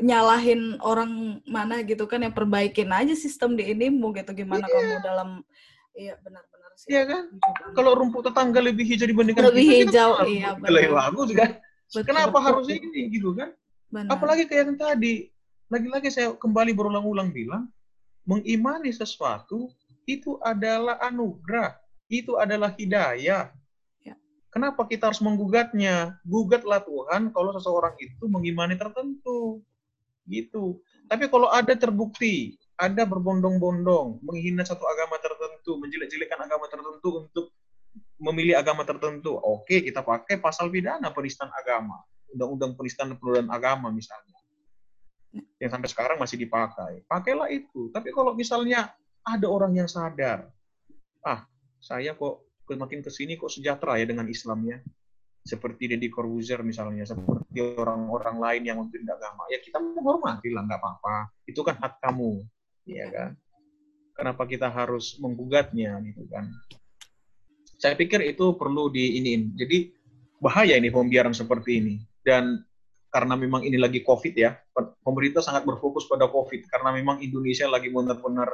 nyalahin orang mana gitu kan yang perbaikin aja sistem di ini mau gitu. Gimana yeah. kamu dalam iya sih iya kan kalau rumput tetangga lebih hijau dibandingkan lebih kita, hijau iya benar lebih bagus kan Betul, Kenapa betul. harus ini gitu kan? Benar. Apalagi kayak yang tadi, lagi-lagi saya kembali berulang-ulang bilang, mengimani sesuatu itu adalah anugerah, itu adalah hidayah. Ya. Kenapa kita harus menggugatnya? Gugatlah Tuhan kalau seseorang itu mengimani tertentu. Gitu. Tapi kalau ada terbukti, ada berbondong-bondong, menghina satu agama tertentu, menjelek-jelekan agama tertentu untuk memilih agama tertentu, oke kita pakai pasal pidana penistaan agama, undang-undang penistaan penodaan agama misalnya, yang sampai sekarang masih dipakai. Pakailah itu. Tapi kalau misalnya ada orang yang sadar, ah saya kok makin ke sini kok sejahtera ya dengan Islamnya, seperti Deddy Corbuzier misalnya, seperti orang-orang lain yang memimpin agama, ya kita menghormati lah, nggak apa-apa. Itu kan hak kamu, ya kan? Kenapa kita harus menggugatnya, gitu kan? Saya pikir itu perlu diiniin. Jadi bahaya ini pembiaran seperti ini. Dan karena memang ini lagi COVID ya, pemerintah sangat berfokus pada COVID karena memang Indonesia lagi benar-benar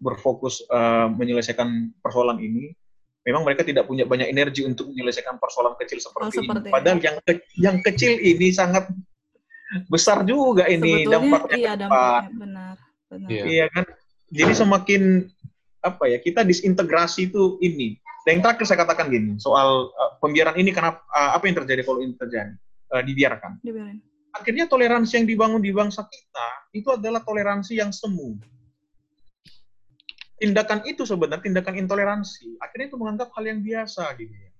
berfokus uh, menyelesaikan persoalan ini. Memang mereka tidak punya banyak energi untuk menyelesaikan persoalan kecil seperti, oh, seperti ini. Padahal yang ke, yang kecil ini sangat besar juga ini Sebetulnya, dampaknya. Iya, dampaknya benar. benar. Iya. iya kan. Jadi semakin apa ya kita disintegrasi itu ini dan yang terakhir saya katakan gini, soal uh, pembiaran ini kenapa uh, apa yang terjadi kalau ini terjadi? Uh, dibiarkan. Dibiarin. Akhirnya toleransi yang dibangun di bangsa kita itu adalah toleransi yang semu. Tindakan itu sebenarnya tindakan intoleransi. Akhirnya itu menganggap hal yang biasa gitu ya.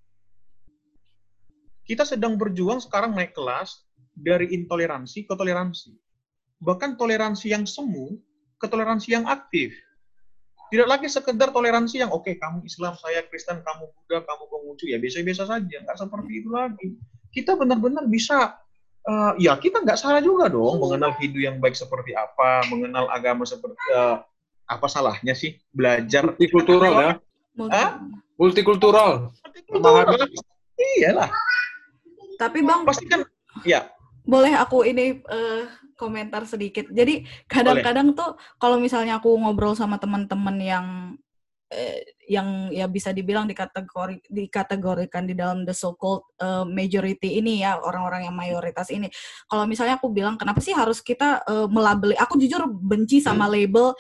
Kita sedang berjuang sekarang naik kelas dari intoleransi ke toleransi. Bahkan toleransi yang semu ke toleransi yang aktif tidak lagi sekedar toleransi yang oke okay, kamu Islam, saya Kristen, kamu Buddha, kamu Konghucu ya biasa-biasa saja, nggak seperti itu lagi. Kita benar-benar bisa uh, ya kita nggak salah juga dong mengenal hidup yang baik seperti apa, mengenal agama seperti uh, apa salahnya sih belajar multikultural ya? Hah? Multikultural. Multikultural. Iyalah. Tapi bang, pasti kan ya. Boleh aku ini uh, komentar sedikit. Jadi kadang-kadang tuh kalau misalnya aku ngobrol sama teman-teman yang eh, yang ya bisa dibilang dikategori dikategorikan di dalam the so called uh, majority ini ya orang-orang yang mayoritas ini. Kalau misalnya aku bilang kenapa sih harus kita uh, melabeli? Aku jujur benci sama label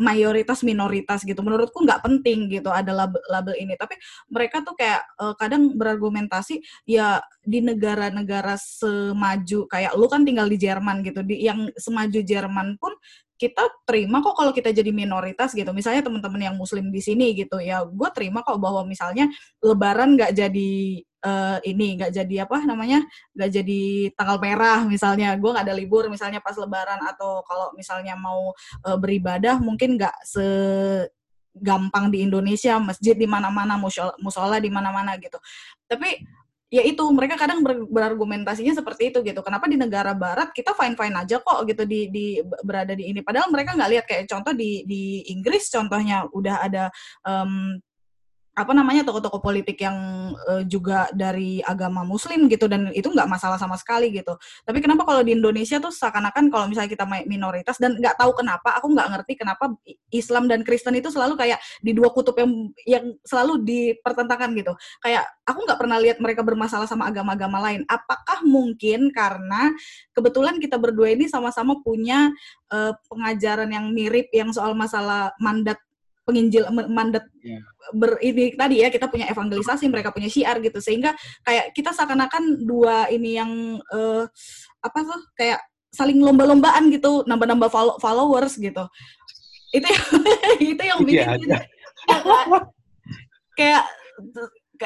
mayoritas minoritas gitu. Menurutku nggak penting gitu ada label, label ini. Tapi mereka tuh kayak uh, kadang berargumentasi ya di negara-negara semaju kayak lu kan tinggal di Jerman gitu di yang semaju Jerman pun kita terima kok kalau kita jadi minoritas gitu. Misalnya teman-teman yang muslim di sini gitu ya gue terima kok bahwa misalnya lebaran nggak jadi uh, ini nggak jadi apa namanya nggak jadi tanggal merah misalnya. Gue nggak ada libur misalnya pas lebaran atau kalau misalnya mau uh, beribadah mungkin nggak se gampang di Indonesia masjid di mana-mana musola di mana-mana gitu. Tapi ya itu mereka kadang ber, berargumentasinya seperti itu gitu. Kenapa di negara barat kita fine fine aja kok gitu di di berada di ini? Padahal mereka nggak lihat kayak contoh di di Inggris contohnya udah ada um, apa namanya tokoh-tokoh politik yang uh, juga dari agama muslim gitu dan itu nggak masalah sama sekali gitu. Tapi kenapa kalau di Indonesia tuh seakan-akan kalau misalnya kita minoritas dan nggak tahu kenapa aku nggak ngerti kenapa Islam dan Kristen itu selalu kayak di dua kutub yang yang selalu dipertentangkan gitu. Kayak aku nggak pernah lihat mereka bermasalah sama agama-agama lain. Apakah mungkin karena kebetulan kita berdua ini sama-sama punya uh, pengajaran yang mirip yang soal masalah mandat penginjil mandat yeah. ber ini tadi ya kita punya evangelisasi mereka punya syiar gitu. Sehingga kayak kita seakan-akan dua ini yang uh, apa tuh kayak saling lomba-lombaan gitu nambah-nambah follow followers gitu. Itu yang itu yang bikin yeah, kayak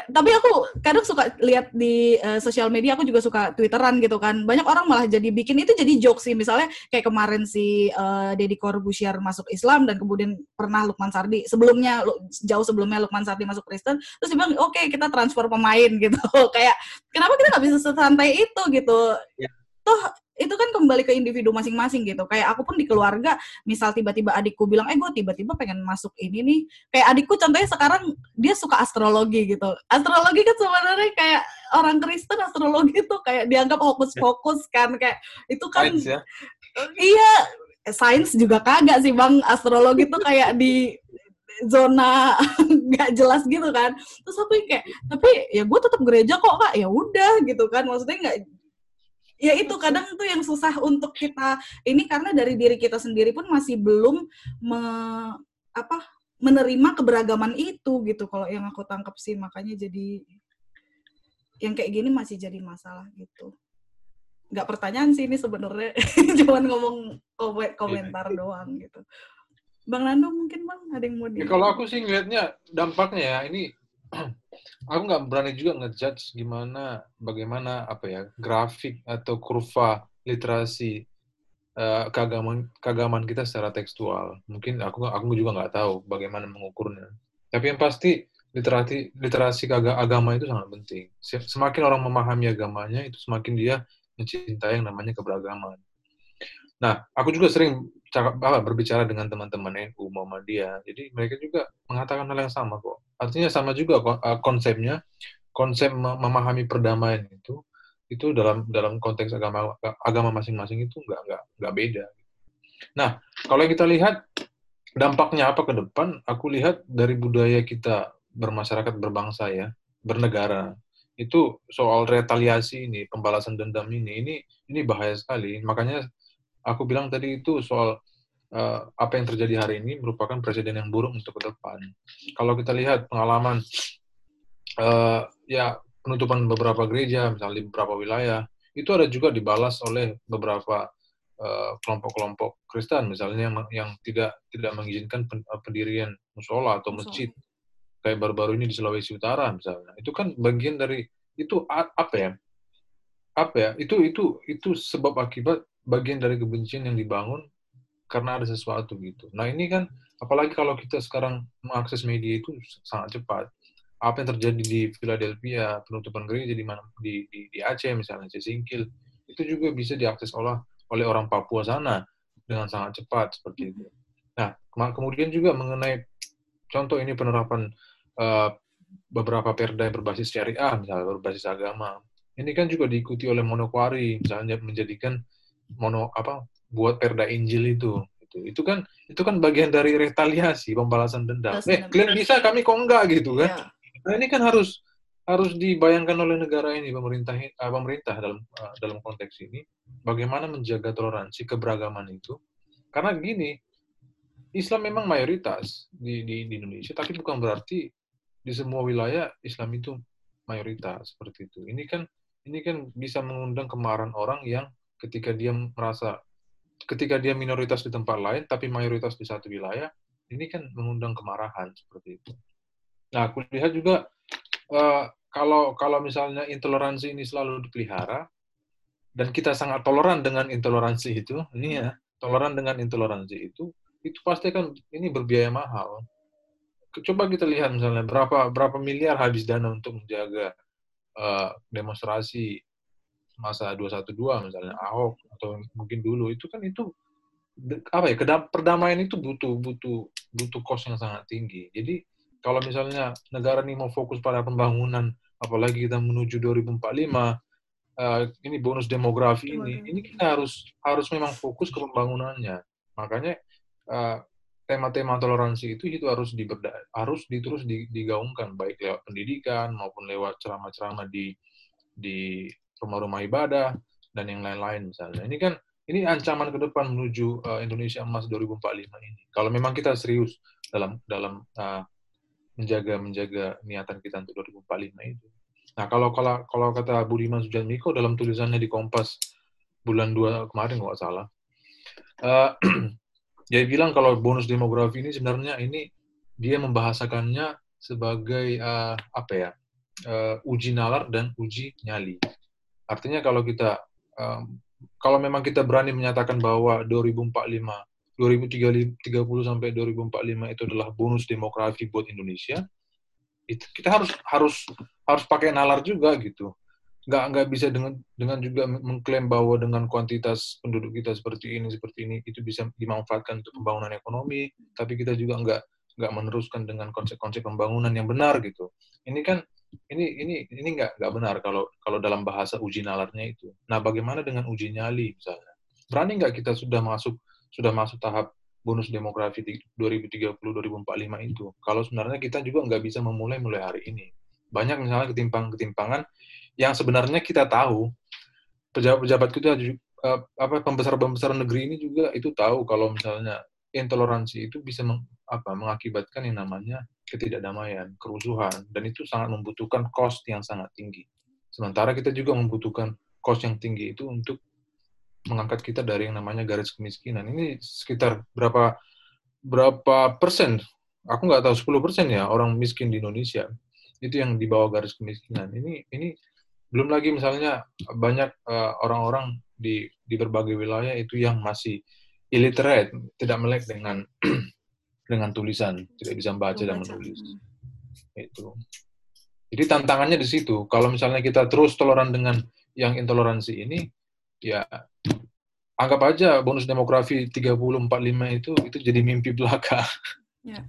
tapi aku kadang suka lihat di uh, sosial media aku juga suka twitteran gitu kan. Banyak orang malah jadi bikin itu jadi joke sih. Misalnya kayak kemarin si uh, Deddy Corbuzier masuk Islam dan kemudian pernah Lukman Sardi sebelumnya jauh sebelumnya Lukman Sardi masuk Kristen terus dia bilang oke okay, kita transfer pemain gitu. Kayak kenapa kita nggak bisa sesantai itu? Gitu. Ya. Toh itu kan kembali ke individu masing-masing gitu. Kayak aku pun di keluarga, misal tiba-tiba adikku bilang, eh gue tiba-tiba pengen masuk ini nih. Kayak adikku contohnya sekarang dia suka astrologi gitu. Astrologi kan sebenarnya kayak orang Kristen astrologi itu kayak dianggap hokus-pokus kan. Kayak itu kan, Science, ya? iya, sains juga kagak sih bang. Astrologi tuh kayak di zona nggak jelas gitu kan terus aku kayak tapi ya gue tetap gereja kok kak ya udah gitu kan maksudnya nggak ya itu kadang itu yang susah untuk kita ini karena dari diri kita sendiri pun masih belum me, apa menerima keberagaman itu gitu. Kalau yang aku tangkap sih makanya jadi yang kayak gini masih jadi masalah gitu. Nggak pertanyaan sih ini sebenarnya cuman ngomong komentar iya. doang gitu. Bang Nando mungkin bang ada yang mau di ya, kalau aku sih ngelihatnya dampaknya ya ini aku nggak berani juga ngejudge gimana bagaimana apa ya grafik atau kurva literasi uh, keagamaan keagamaan kita secara tekstual mungkin aku aku juga nggak tahu bagaimana mengukurnya tapi yang pasti literasi literasi agama itu sangat penting semakin orang memahami agamanya itu semakin dia mencintai yang namanya keberagaman nah aku juga sering cakap, berbicara dengan teman-teman NU Muhammadiyah. Jadi mereka juga mengatakan hal yang sama kok. Artinya sama juga eh, konsepnya, konsep memahami perdamaian itu itu dalam dalam konteks agama agama masing-masing itu nggak nggak nggak beda. Nah, kalau kita lihat dampaknya apa ke depan, aku lihat dari budaya kita bermasyarakat berbangsa ya, bernegara itu soal retaliasi ini, pembalasan dendam ini, ini ini bahaya sekali. Makanya aku bilang tadi itu soal uh, apa yang terjadi hari ini merupakan presiden yang buruk untuk ke depan. Kalau kita lihat pengalaman uh, ya penutupan beberapa gereja, misalnya di beberapa wilayah, itu ada juga dibalas oleh beberapa eh, kelompok-kelompok uh, Kristen, misalnya yang, yang tidak tidak mengizinkan pendirian musola atau masjid, kayak baru-baru ini di Sulawesi Utara misalnya. Itu kan bagian dari itu apa ya? Apa ya? Itu itu itu sebab akibat bagian dari kebencian yang dibangun karena ada sesuatu gitu. Nah ini kan apalagi kalau kita sekarang mengakses media itu sangat cepat. Apa yang terjadi di Philadelphia, penutupan gereja di mana di, di, di Aceh misalnya, Aceh Singkil, itu juga bisa diakses oleh oleh orang Papua sana dengan sangat cepat seperti itu. Nah, kemudian juga mengenai contoh ini penerapan uh, beberapa perda yang berbasis syariah, misalnya berbasis agama. Ini kan juga diikuti oleh Monokwari, misalnya menjadikan mono apa buat perda Injil itu itu itu kan itu kan bagian dari retaliasi pembalasan dendam. Eh kalian bisa kami kok enggak gitu kan? Yeah. Nah ini kan harus harus dibayangkan oleh negara ini pemerintah uh, pemerintah dalam uh, dalam konteks ini bagaimana menjaga toleransi keberagaman itu karena gini Islam memang mayoritas di, di, di Indonesia tapi bukan berarti di semua wilayah Islam itu mayoritas seperti itu ini kan ini kan bisa mengundang kemarahan orang yang ketika dia merasa ketika dia minoritas di tempat lain tapi mayoritas di satu wilayah ini kan mengundang kemarahan seperti itu. Nah, aku lihat juga uh, kalau kalau misalnya intoleransi ini selalu dipelihara dan kita sangat toleran dengan intoleransi itu, ini ya toleran dengan intoleransi itu, itu pasti kan ini berbiaya mahal. Coba kita lihat misalnya berapa berapa miliar habis dana untuk menjaga uh, demonstrasi masa 212 misalnya Ahok atau mungkin dulu itu kan itu apa ya perdamaian itu butuh butuh butuh kos yang sangat tinggi. Jadi kalau misalnya negara ini mau fokus pada pembangunan apalagi kita menuju 2045 uh, eh, ini bonus demografi ini ini kita harus harus memang fokus ke pembangunannya. Makanya uh, tema-tema toleransi itu itu harus diberda harus diterus digaungkan baik lewat pendidikan maupun lewat ceramah-ceramah di di rumah-rumah ibadah, dan yang lain-lain misalnya. Ini kan ini ancaman ke depan menuju uh, Indonesia Emas 2045 ini. Kalau memang kita serius dalam dalam uh, menjaga menjaga niatan kita untuk 2045 itu. Nah, kalau kalau kalau kata Budiman Sujatmiko dalam tulisannya di Kompas bulan 2 kemarin nggak salah, uh, dia bilang kalau bonus demografi ini sebenarnya ini dia membahasakannya sebagai uh, apa ya uh, uji nalar dan uji nyali. Artinya kalau kita um, kalau memang kita berani menyatakan bahwa 2045 2030 sampai 2045 itu adalah bonus demografi buat Indonesia, itu kita harus harus harus pakai nalar juga gitu. Nggak nggak bisa dengan dengan juga mengklaim bahwa dengan kuantitas penduduk kita seperti ini seperti ini itu bisa dimanfaatkan untuk pembangunan ekonomi, tapi kita juga nggak nggak meneruskan dengan konsep-konsep pembangunan yang benar gitu. Ini kan ini ini ini nggak nggak benar kalau kalau dalam bahasa uji nalarnya itu. Nah, bagaimana dengan uji nyali misalnya? Berani nggak kita sudah masuk sudah masuk tahap bonus demografi 2030-2045 itu? Kalau sebenarnya kita juga nggak bisa memulai mulai hari ini. Banyak misalnya ketimpangan-ketimpangan yang sebenarnya kita tahu pejabat-pejabat kita uh, apa pembesar-pembesar negeri ini juga itu tahu kalau misalnya intoleransi itu bisa meng, apa mengakibatkan yang namanya ketidakdamaian, kerusuhan, dan itu sangat membutuhkan cost yang sangat tinggi. Sementara kita juga membutuhkan cost yang tinggi itu untuk mengangkat kita dari yang namanya garis kemiskinan. Ini sekitar berapa berapa persen? Aku nggak tahu 10 persen ya orang miskin di Indonesia itu yang di bawah garis kemiskinan. Ini ini belum lagi misalnya banyak uh, orang-orang di di berbagai wilayah itu yang masih illiterate, tidak melek dengan dengan tulisan, tidak bisa membaca dan menulis. Itu. Jadi tantangannya di situ. Kalau misalnya kita terus toleran dengan yang intoleransi ini, ya anggap aja bonus demografi 30 45 itu itu jadi mimpi belaka. Ya.